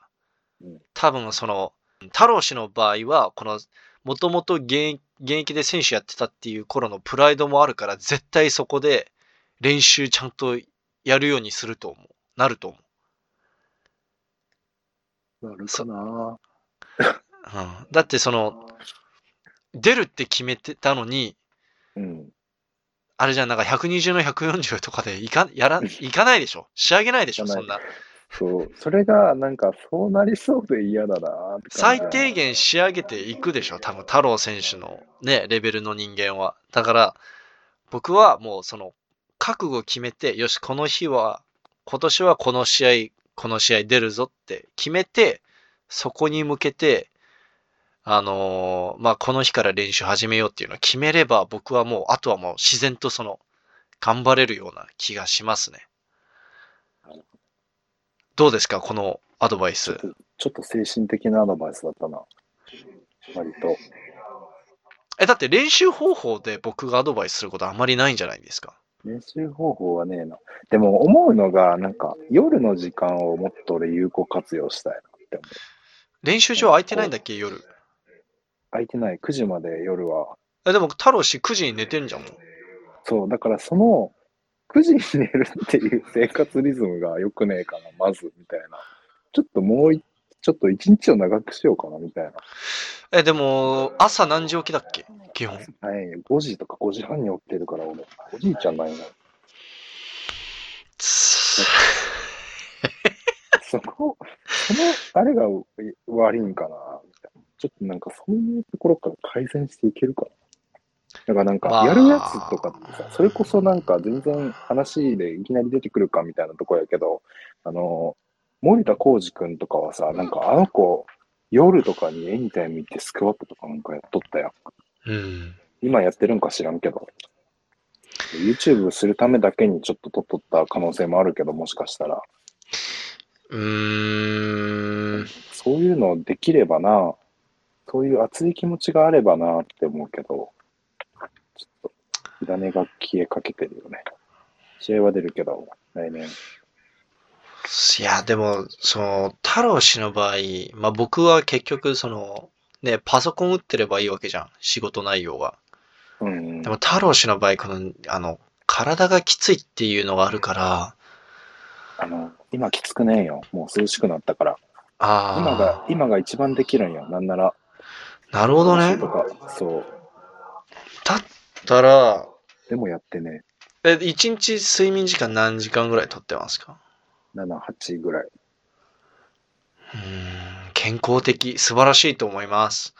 うん、多分その、太郎氏の場合は、この、もともと現現役で選手やってたっていう頃のプライドもあるから、絶対そこで練習ちゃんとやるようにすると思う。なると思なるかな。う。[laughs] うん、だってその、出るって決めてたのに、うん。あれじゃん、なんか120の140とかでいか、やら、[laughs] いかないでしょ？仕上げないでしょ？そんな。そう。それが、なんか、そうなりそうで嫌だな最低限仕上げていくでしょ多分、太郎選手のね、レベルの人間は。だから、僕はもうその、覚悟決めて、よし、この日は、今年はこの試合、この試合出るぞって決めて、そこに向けて、あのーまあ、この日から練習始めようっていうのを決めれば、僕はもう、あとはもう自然とその、頑張れるような気がしますね。どうですかこのアドバイス？ちょっと精神的なアドバイスだったな。割と。え、だって練習方法で僕がアドバイスすることあんまりないんじゃないですか？練習方法はねえな。でも思うのが、なんか、夜の時間をもっと俺有効活用したいなって思う。練習場空いてないんだっけ、夜？空いてない。9時まで夜はえ、でも太郎氏9時に寝てんじゃんもう。そう、だからその、9時に寝るっていう生活リズムが良くねえかな、まず、みたいな。ちょっともうい、ちょっと一日を長くしようかな、みたいな。え、でも、朝何時起きだっけ？基本。はい、5時とか5時半に起きてるから、俺。おじいちゃんないな。つそこ、その、あれが悪いんかな、みたいな。ちょっとなんかそういうところから改善していけるかな。だからなんか、まあやるやつとかってさ、それこそなんか全然話でいきなり出てくるかみたいなところやけど、あの、森田浩二くんとかはさ、なんかあの子、夜とかにエニタイム行ってスクワットとかなんかやっとったやん。うん。今やってるんか知らんけど。YouTube するためだけにちょっと撮っとった可能性もあるけど、もしかしたら。うーん。そういうのできればな、そういう熱い気持ちがあればなって思うけど、火種が消えかけてるよね。試合は出るけど、来年。いや、でも、その、太郎氏の場合、まあ僕は結局、その、ね、パソコン打ってればいいわけじゃん。仕事内容が。うんで。も太郎氏の場合、この、あの、体がきついっていうのがあるから、あの、今きつくねえよ。もう涼しくなったから。ああ。今が、今が一番できるんよ。なんなら。なるほどねと。か、そう。たら、でもやってね、え、一日睡眠時間何時間ぐらいとってますか？7、8ぐらい。うーん、健康的、素晴らしいと思います。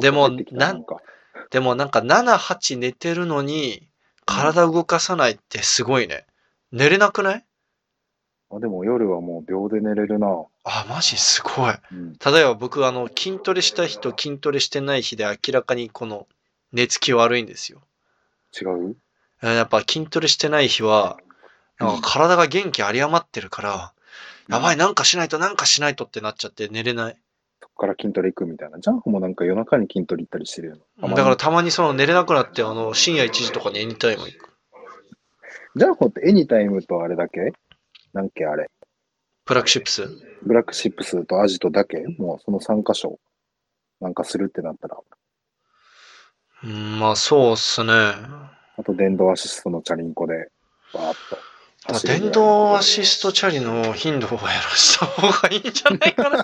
でもなんか、でもなんか7、8寝てるのに、体動かさないってすごいね。寝れなくない？あでも夜はもう秒で寝れるな。あ、マジすごい。うん。例えば僕、あの、筋トレした日と筋トレしてない日で明らかにこの寝つき悪いんですよ。違う？えやっぱ筋トレしてない日は、なんか体が元気有り余ってるから、やばい、なんかしないと、なんかしないとってなっちゃって寝れない。そこから筋トレ行くみたいな。ジャンプもなんか夜中に筋トレ行ったりしてるよ。だからたまにその寝れなくなって、あの、深夜1時とかにエニタイム行く。ジャンプってエニタイムとあれだけ？なんけあれ？ブラックシップス。ブラックシップスとアジトだけ？もうその3箇所なんかするってなったら。うん、まあそうっすね。あと電動アシストのチャリンコで、バーっと。電動アシストチャリの頻度をやらした方がいいんじゃないかな。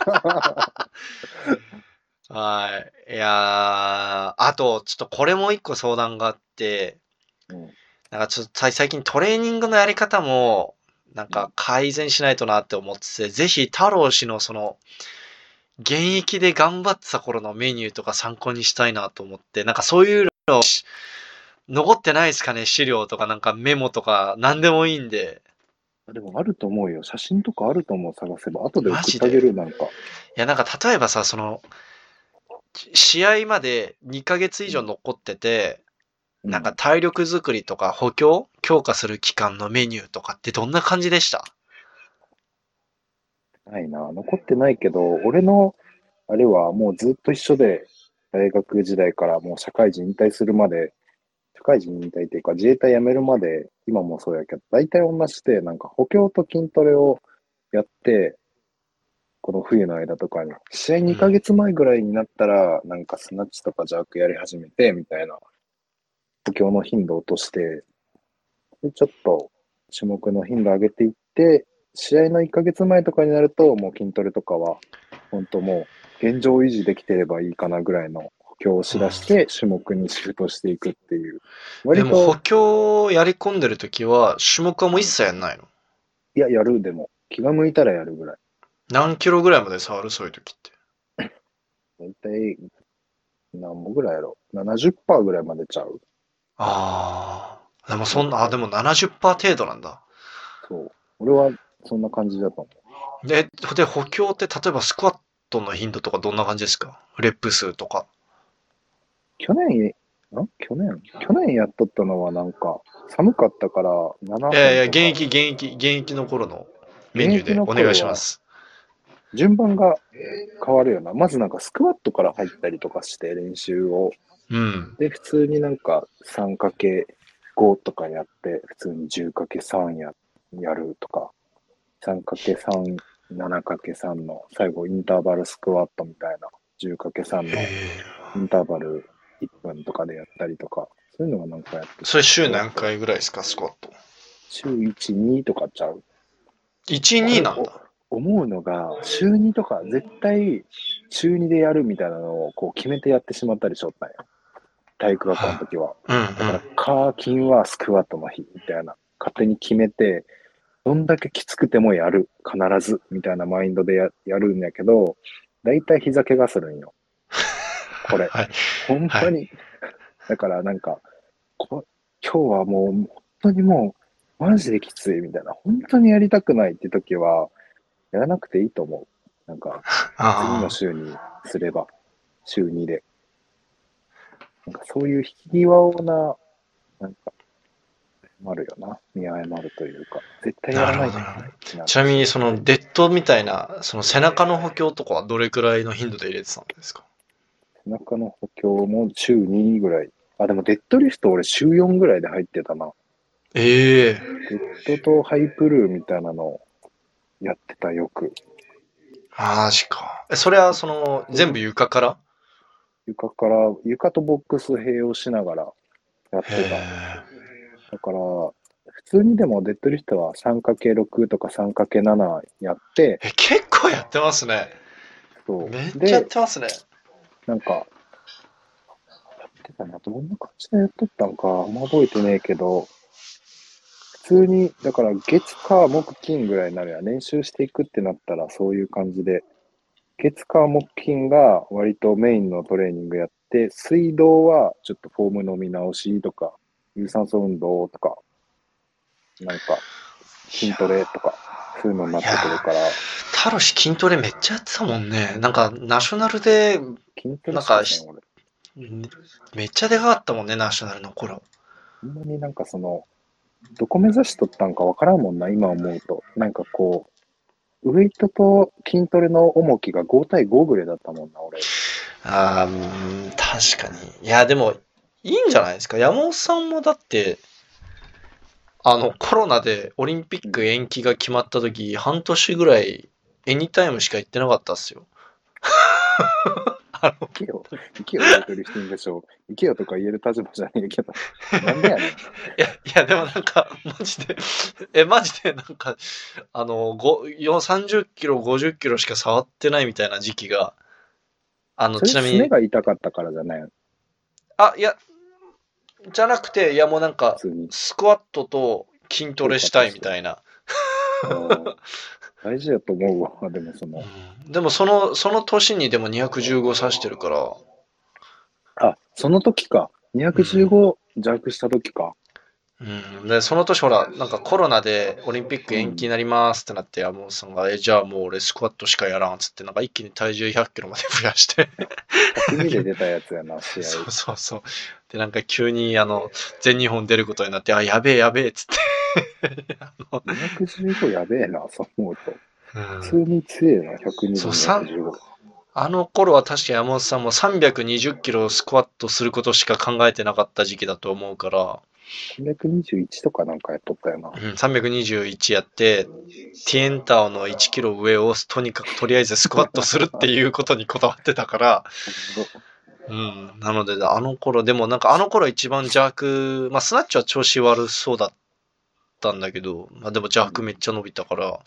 [laughs] はい。いやー、あと、ちょっとこれも一個相談があって、うんなんかちょっと最最近トレーニングのやり方も、なんか改善しないとなって思ってて、ぜひ太郎氏のその、現役で頑張ってた頃のメニューとか参考にしたいなと思って、なんかそういうの、残ってないですかね資料とかなんかメモとか何でもいいんで。でもあると思うよ。写真とかあると思う、探せば。後で送ってあげる、なんか。いや、なんか例えばさ、その、試合まで2ヶ月以上残ってて、うなんか、体力作りとか補強強化する期間のメニューとかってどんな感じでした？ないな。残ってないけど、俺の、あれはもうずっと一緒で、大学時代からもう社会人引退するまで、社会人引退っていうか自衛隊辞めるまで、今もそうやけど、大体同じで、なんか補強と筋トレをやって、この冬の間とかに、試合2ヶ月前ぐらいになったら、なんかスナッチとかジャークやり始めて、みたいな、補強の頻度を落として、で、ちょっと種目の頻度上げていって、試合の1ヶ月前とかになると、もう筋トレとかは、本当もう、現状維持できてればいいかなぐらいの補強をしだして、種目にシフトしていくっていう。で割も補と、強をやり込んでるときは、種目はもう一切やんないの？いや、やる、でも。気が向いたらやるぐらい。何キロぐらいまで触る？そういうときって。[laughs] 大体、何歩ぐらいやろ ?70% ぐらいまでちゃう？ああ。でもそんな、あ、でも70%程度なんだ。そう。俺はそんな感じだと思う。で、で、補強って例えばスクワットの頻度とかどんな感じですか？レップ数とか。去年、ん？去年？去年やっとったのはなんか、寒かったから7いやいや、現役、現役、現役の頃のメニューでお願いします。順番が変わるよな。まずなんかスクワットから入ったりとかして練習を。うん。で、普通になんか 3×5 とかやって、普通に 10×3 ややるとか、3×3、7×3 の最後インターバルスクワットみたいな、10×3 のへインターバル1分とかでやったりとか、そういうのはなんかやってそれ週何回ぐらいですか、スクワット？週1、2とかちゃう？1、2なんだ。思うのが、週2とか絶対週2でやるみたいなのをこう決めてやってしまったりしょったんや。体育学校の時は。うんだから、カーキンはスクワットの日みたいな、勝手に決めて、どんだけきつくてもやる、必ず、みたいなマインドでややるんやけど、だいたい膝怪我するんよ。[laughs] これ。はい。本当に。だからなんか、こ今日はもう、本当にもう、マジできついみたいな、本当にやりたくないって時は、やらなくていいと思う。なんか、[laughs] 次あの週にすれば、週2で。なんかそういう引き際をな、なんか、謝るよな。見誤るというか、絶対やらないでなるほどってなあ。ちなみに、その、デッドみたいな、その背中の補強とかはどれくらいの頻度で入れてたんですか？背中の補強も週2ぐらい。あ、でもデッドリフト俺週4ぐらいで入ってたな。ええデッドとハイプルみたいなのやってたよく。マジか。え、それは、その、全部床から？床から、床とボックス併用しながらやってへた。え。だから、普通にでもデッドリフトは 3×6 とか 3×7 やって、え、結構やってますね。そう。めっちゃやっで、てますね。なんか、やってたな。どんな感じでやっとったんか、あんま覚えてねえけど、普通に、だから月、火、木、金ぐらいになるやん。練習していくってなったらそういう感じで、月、火、木、金が割とメインのトレーニングやって、水道はちょっとフォームの見直しとか、有酸素運動とか、なんか、筋トレとか、そういうのになってくるから、タロシ筋トレめっちゃやってたもんね。なんか、ナショナルで、筋トレなんか。めっちゃでかかったもんね、ナショナルの頃。ほんまになんかその、どこ目指しとったんかわからんもんな、今思うと。なんかこう、ウェイトと筋トレの重きが5対5ぐらいだったもんな、俺。ああ、うん確かに。いや、でも、いいんじゃないですか？山本さんもだって、あの、コロナでオリンピック延期が決まった時、半年ぐらい、エニタイムしか行ってなかったっすよ。あの行けよ、行けよ、ウェイトリフティングショー。行けよとか言える立場じゃねえけど。なんでやねん。[laughs] いや、いや、でもなんか、マジで、え、マジでなんか、あの、ごよ30キロ、50キロしか触ってないみたいな時期が、あの、ちなみに、すねが痛かったからじゃないあ、いや、じゃなくて、いやもうなんか。スクワットと筋トレしたいみたいな。うん大事やと思うわ、でもその。うんでもその、その年にでも215指してるから、あ、その時か。215弱した時か。うん、で、その年ほら、なんかコロナでオリンピック延期になりますってなって、山本さんが、え、じゃあもう俺スクワットしかやらんっつって、なんか一気に体重100キロまで増やして、102で出たやつやな、[laughs] 試合。そうそうそう。で、なんか急にあの、全日本出ることになって、あ、やべえやべえっつって。[laughs] あの215やべえな、そう思うと。うん普通に強えな、102そうさ215。あの頃は確か山本さんも320キロスクワットすることしか考えてなかった時期だと思うから、321とかなんかやっとったよな。うん、321やって、ティエンターの1キロ上をとにかくとりあえずスクワットするっていうことにこだわってたから、[laughs] うん、なので、あの頃、でもなんかあの頃一番邪悪、まあスナッチは調子悪そうだったんだけど、まあでも邪悪めっちゃ伸びたから、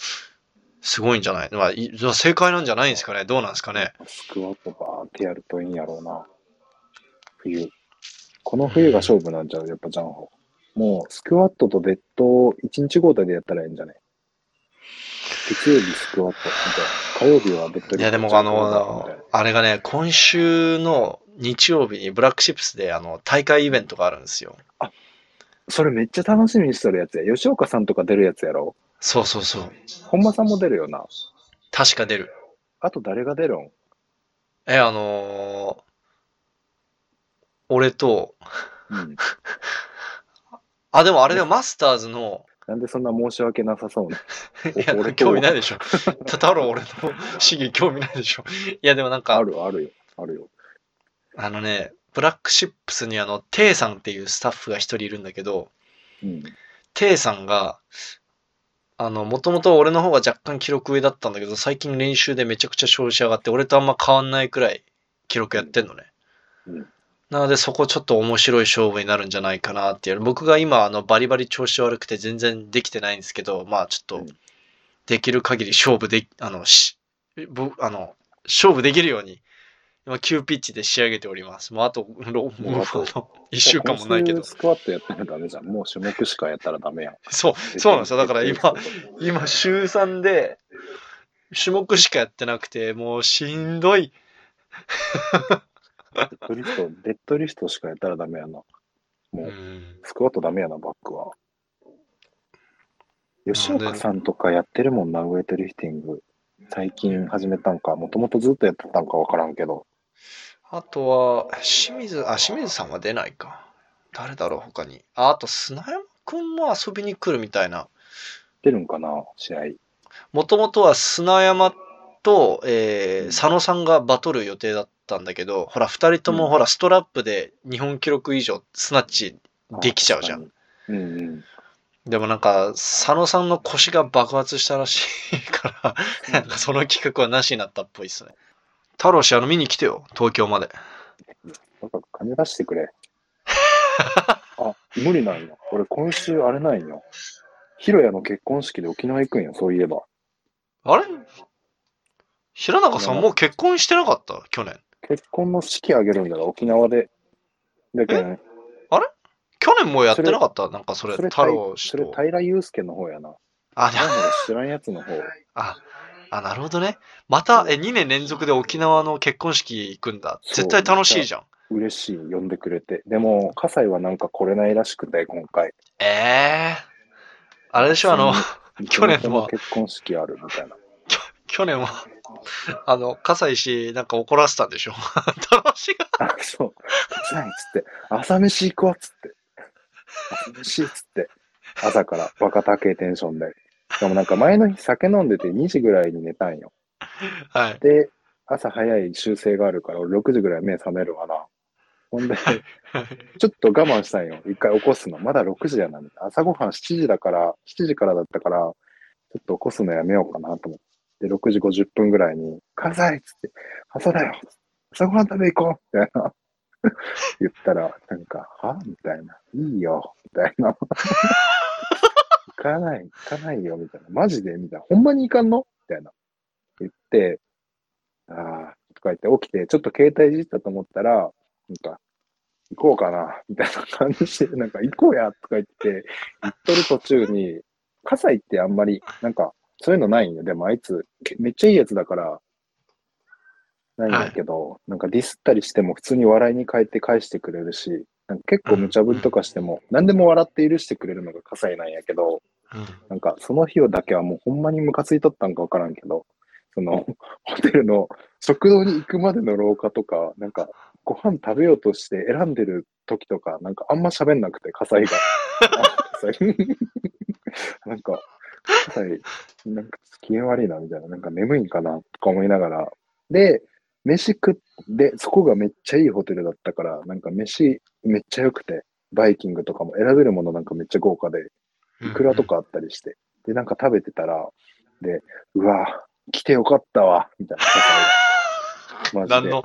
すごいんじゃない？まあ、い正解なんじゃないんですかね？どうなんですかね？スクワットバーってやるといいんやろうな。冬。この冬が勝負なんちゃう？やっぱジャンホ。もう、スクワットとデッドを1日交代でやったらいいんじゃない月曜日スクワットみたいな。火曜日はデッドいや、でもあの、あれがね、今週の日曜日にブラックシップスであの大会イベントがあるんですよ。それめっちゃ楽しみにしてるやつや。吉岡さんとか出るやつやろ？そうそうそう。本間さんも出るよな。確か出る。あと誰が出るん？え、あのー俺と、うん。[laughs] あ、でもあれでもマスターズの、なんでそんな申し訳なさそうな。[laughs] いや、俺と興味ないでしょ。[laughs] たろ俺の試技興味ないでしょ。いや、でもなんか、あるあるよ。あるよ。あのね、ブラックシップスにあの、テイさんっていうスタッフが一人いるんだけど、うん。テイさんが、あの、もともと俺の方が若干記録上だったんだけど、最近練習でめちゃくちゃ調子上がって、俺とあんま変わんないくらい記録やってんのね。うんなのでそこちょっと面白い勝負になるんじゃないかなっていう。僕が今あのバリバリ調子悪くて全然できてないんですけど、まあちょっとうんできる限り勝負で、あの、し、ぼあの、勝負できるように、今急ピッチで仕上げております。もうあと、ろもうもうあとあの一週間もないけど。スクワットやったらダメじゃん。もう種目しかやったらダメやん。そう、そうなんですよ。だから今、今週3で種目しかやってなくて、もうしんどい。デッドリフト、デッドリフトしかやったらダメやな。もう、うんスクワットダメやな、バックは。吉岡さんとかやってるもんな、ウェイトリフティング。最近始めたんか、もともとずっとやってたんかわからんけど。あとは、清水、あ、清水さんは出ないか。誰だろう、他に。あ、あと、砂山くんも遊びに来るみたいな。出るんかな、試合。もともとは砂山と、えー佐野さんがバトる予定だったんだけど、ほら、二人とも、うんほら、ストラップで日本記録以上、スナッチできちゃうじゃん。ん。うんうん。でもなんか、佐野さんの腰が爆発したらしいから、なんかその企画はなしになったっぽいっすね。太郎氏、あの、見に来てよ、東京まで。なんか金出してくれ。[laughs] あ、無理なんよ。俺今週あれなんよ。ヒロヤの結婚式で沖縄行くんよ、そういえば。あれ？平中さんもう結婚してなかった？去年。結婚の式あげるんだよ、沖縄で。だけど、去年もうやってなかった？なんかそれ、それ太郎氏それと。平祐介の方やな。あ、なんだろ知らんやつの方。あ、あ、なるほどね。また、え、2年連続で沖縄の結婚式行くんだ。絶対楽しいじゃん。嬉しい、呼んでくれて。でも、葛西はなんか来れないらしくて、今回。ええあれでしょ、あの、去年は地元の結婚式あるみたいな。[laughs] 去年は、[laughs] あの、笠井氏なんか怒らせたんでしょ？[laughs] 楽しいが。あ、そう。じゃあ、つって、朝飯行こうっつって。朝飯っつって。朝から若高テンションで。しかもなんか前の日酒飲んでて2時ぐらいに寝たんよ。はい。で、朝早い修正があるから、俺6時ぐらい目覚めるわな。ほんで、ちょっと我慢したんよ。一回起こすの。まだ6時やな。朝ごはん7時だから、7時からだったから、ちょっと起こすのやめようかなと思って。6時50分ぐらいに、火災っつって、朝だよ朝ごはん食べ行こうみたいな。[laughs] 言ったら、なんか、は？みたいな。いいよみたいな。[laughs] 行かない、行かないよみたいな。マジで？みたいな。ほんまに行かんの？みたいな。言って、ああ、とか言って起きて、ちょっと携帯いじったと思ったら、なんか、行こうかな、みたいな感じで、なんか、行こうや、とか言って、行っとる途中に、葛西ってあんまり、なんか、そういうのないんよ。でもあいつ、けめっちゃいいやつだから、ないんだけど、なんかディスったりしても普通に笑いに変えて返してくれるし、なんか結構無茶ぶりとかしても、何でも笑って許してくれるのが葛西なんやけど、うん。なんかその日だけはもうほんまにムカついとったんかわからんけど、その [laughs] ホテルの食堂に行くまでの廊下とか、なんかご飯食べようとして選んでる時とか、なんかあんま喋んなくて、火災が。[laughs] [laughs] なんか、火災、なんか機嫌悪いなみたいな、なんか眠いんかなとか思いながら。で、飯食って、そこがめっちゃいいホテルだったから、なんか飯めっちゃ良くて、バイキングとかも選べるものなんかめっちゃ豪華で、いくらとかあったりして。で、なんか食べてたら、で、うわ、来てよかったわ、みたいな。マジで。何の、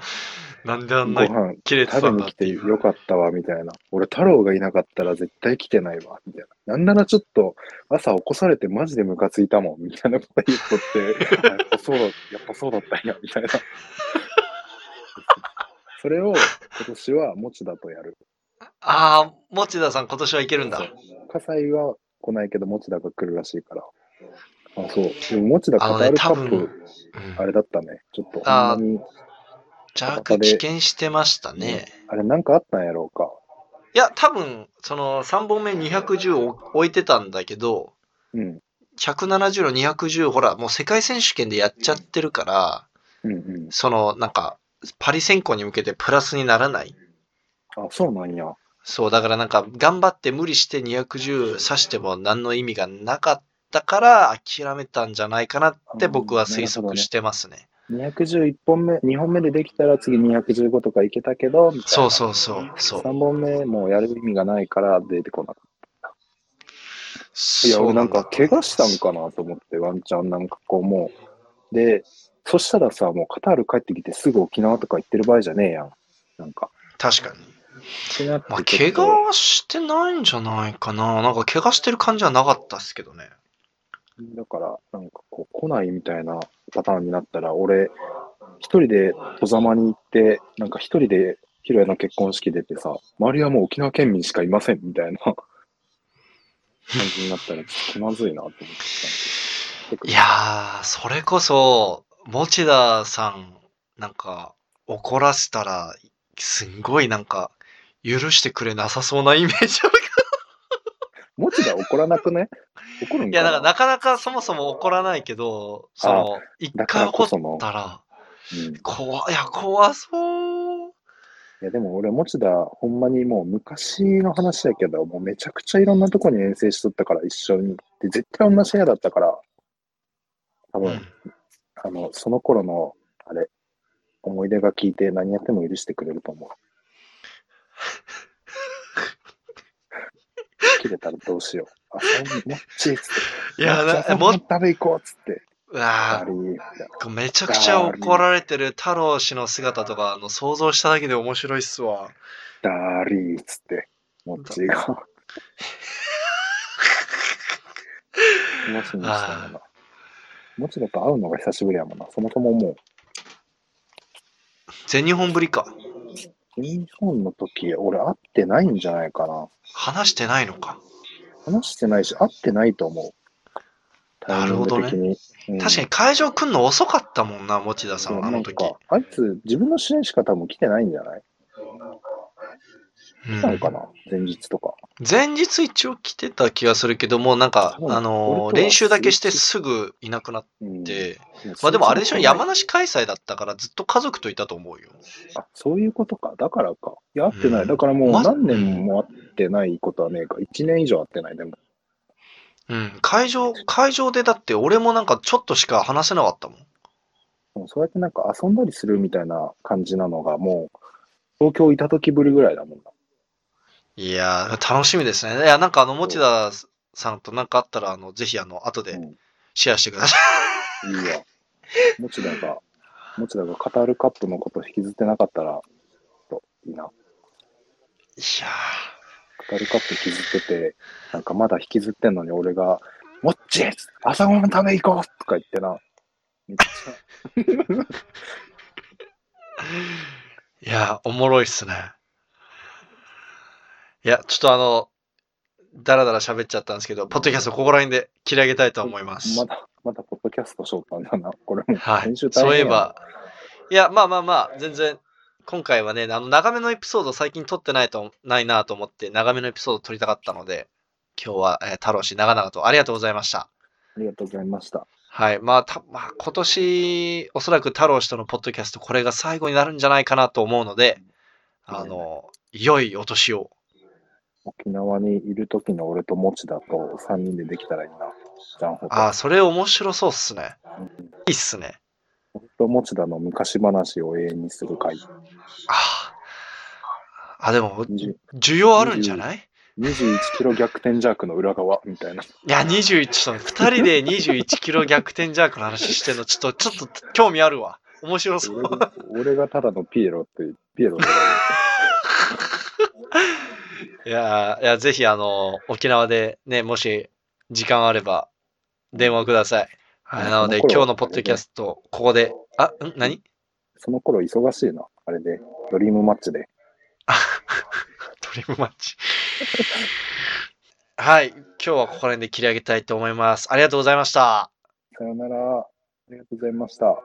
なんであんな切れて食べに来たんだっていう。てよかったわ、みたいな。俺、太郎がいなかったら絶対来てないわ、みたいな。なんならちょっと朝起こされてマジでムカついたもん、みたいなこと言っとって、あやっぱそうだ、[laughs] やっぱそうだったんや、みたいな。[laughs] それを今年は持田とやる。ああ、持田さん今年はいけるんだ。葛西は来ないけど、持田が来るらしいから。あ、そう。でも持田カタールカップ、あれだったね。ちょっと、ほんあまに、若干危険してましたね。あれなんかあったんやろうか。いや、多分、その3本目210を置いてたんだけど、うん。170の210、ほら、もう世界選手権でやっちゃってるから、うんうん。その、なんか、パリ選考に向けてプラスにならない。あ、そうなんや。そう、だからなんか、頑張って無理して210刺しても何の意味がなかったから、諦めたんじゃないかなって僕は推測してますね。211本目、2本目でできたら次215とかいけたけど。そうそうそう。そう。3本目もうやる意味がないから出てこなかった。いや、俺なんか怪我したんかなと思って、ワンチャンなんかこうもう。で、そしたらさ、もうカタール帰ってきてすぐ沖縄とか行ってる場合じゃねえやん。なんか。確かに。まあ、怪我はしてないんじゃないかな。なんか怪我してる感じはなかったっすけどね。だから、なんかこう、来ないみたいなパターンになったら、俺、一人で戸ざまに行って、なんか一人でヒロヤの結婚式出てさ、周りはもう沖縄県民しかいませんみたいな [laughs] 感じになったら、気まずいなと思ってたんで。いやー、それこそ、持田さん、なんか、怒らせたら、すんごいなんか、許してくれなさそうなイメージある持田怒らなくね？[laughs] 怒るんいや、かななんかなかそもそも怒らないけど、その、一回怒ったら、うん。い怖い、いや、怖そう。や、でも俺、持田、ほんまにもう昔の話やけど、もうめちゃくちゃいろんなとこに遠征しとったから、一緒に。で、絶対同じ部屋だったから、多分、うん。あの、その頃の、あれ、思い出が聞いて何やっても許してくれると思う。切れたらどうしよう。あ、もっちーっつって。いや、もっちなもっ食べ行こうっつって。うわあめちゃくちゃ怒られてる太郎氏の姿とか、あの、想像しただけで面白いっすわ。ダーリーっつって、もっちーが。楽しみにしたんだな。もちろんと会うのが久しぶりやもんな。そもそももう、全日本ぶりか。日本の時、俺会ってないんじゃないかな。話してないのか。話してないし、会ってないと思う。なるほどね。うん確かに会場来んの遅かったもんな、持田さんは、あの時。あいつ、自分の試合しか多分来てないんじゃない？うん来たのかな、前日とか。前日一応来てた気がするけども、なんか、うんあの練習だけしてすぐいなくなっうん、て、いやまあでもあれでしょ、山梨開催だったからずっと家族といたと思うよ。あ、そういうことか。だからか。いや、会ってない。うんだからもうま何年も会ってないことはねえか。1年以上会ってない、でも。うん、会場、会場でだって俺もなんかちょっとしか話せなかったもん。そうやってなんか遊んだりするみたいな感じなのが、もう、東京いた時ぶりぐらいだもんな。いやー、楽しみですね。いや、なんかあの、持田さんとなんかあったら、あの、ぜひあの、後でうんシェアしてください。いいわ。持田が、持田がカタールカップのこと引きずってなかったら、といいな。いやカタールカップ引きずってて、なんかまだ引きずってんのに俺が、もっち朝ごはん食べ行こうとか言ってな。めっちゃ、ー、いやー、おもろいっすね。いや、ちょっとあの、だらだら喋っちゃったんですけど、ポッドキャストここら辺で切り上げたいと思います。まだ、まだポッドキャストしよったんだな。これも、はいそういえば、いや、まあまあまあ、全然、今回はね、あの、長めのエピソード最近撮ってないと、ないなと思って、長めのエピソード撮りたかったので、今日は、えー太郎氏長々とありがとうございました。ありがとうございました。はい。まあ、たまあ、今年、おそらく太郎氏とのポッドキャスト、これが最後になるんじゃないかなと思うので、あの、良いお年を。沖縄にいる時の俺と持田と3人でできたらいいな。ジャンホと。ああ、それ面白そうっすね。うんいいっすね。俺と持田の昔話を永遠にする回。ああ。あ、でも、20需要あるんじゃない？21キロ逆転ジャークの裏側みたいな。いや、21、ちょっと2人で21キロ逆転ジャークの話してんの、ちょっと、ちょっと興味あるわ。面白そう。俺が俺がただのピエロって、ピエロで [laughs] いやー、いや、ぜひ、あの、沖縄でね、もし時間あれば、電話ください。はい、うんなので、今日のポッドキャスト、ここで、あ、ん何？その頃忙しいな。あれで、ドリームマッチで。[laughs] ドリームマッチ。[laughs] はい、今日はここら辺で切り上げたいと思います。ありがとうございました。さよなら。ありがとうございました。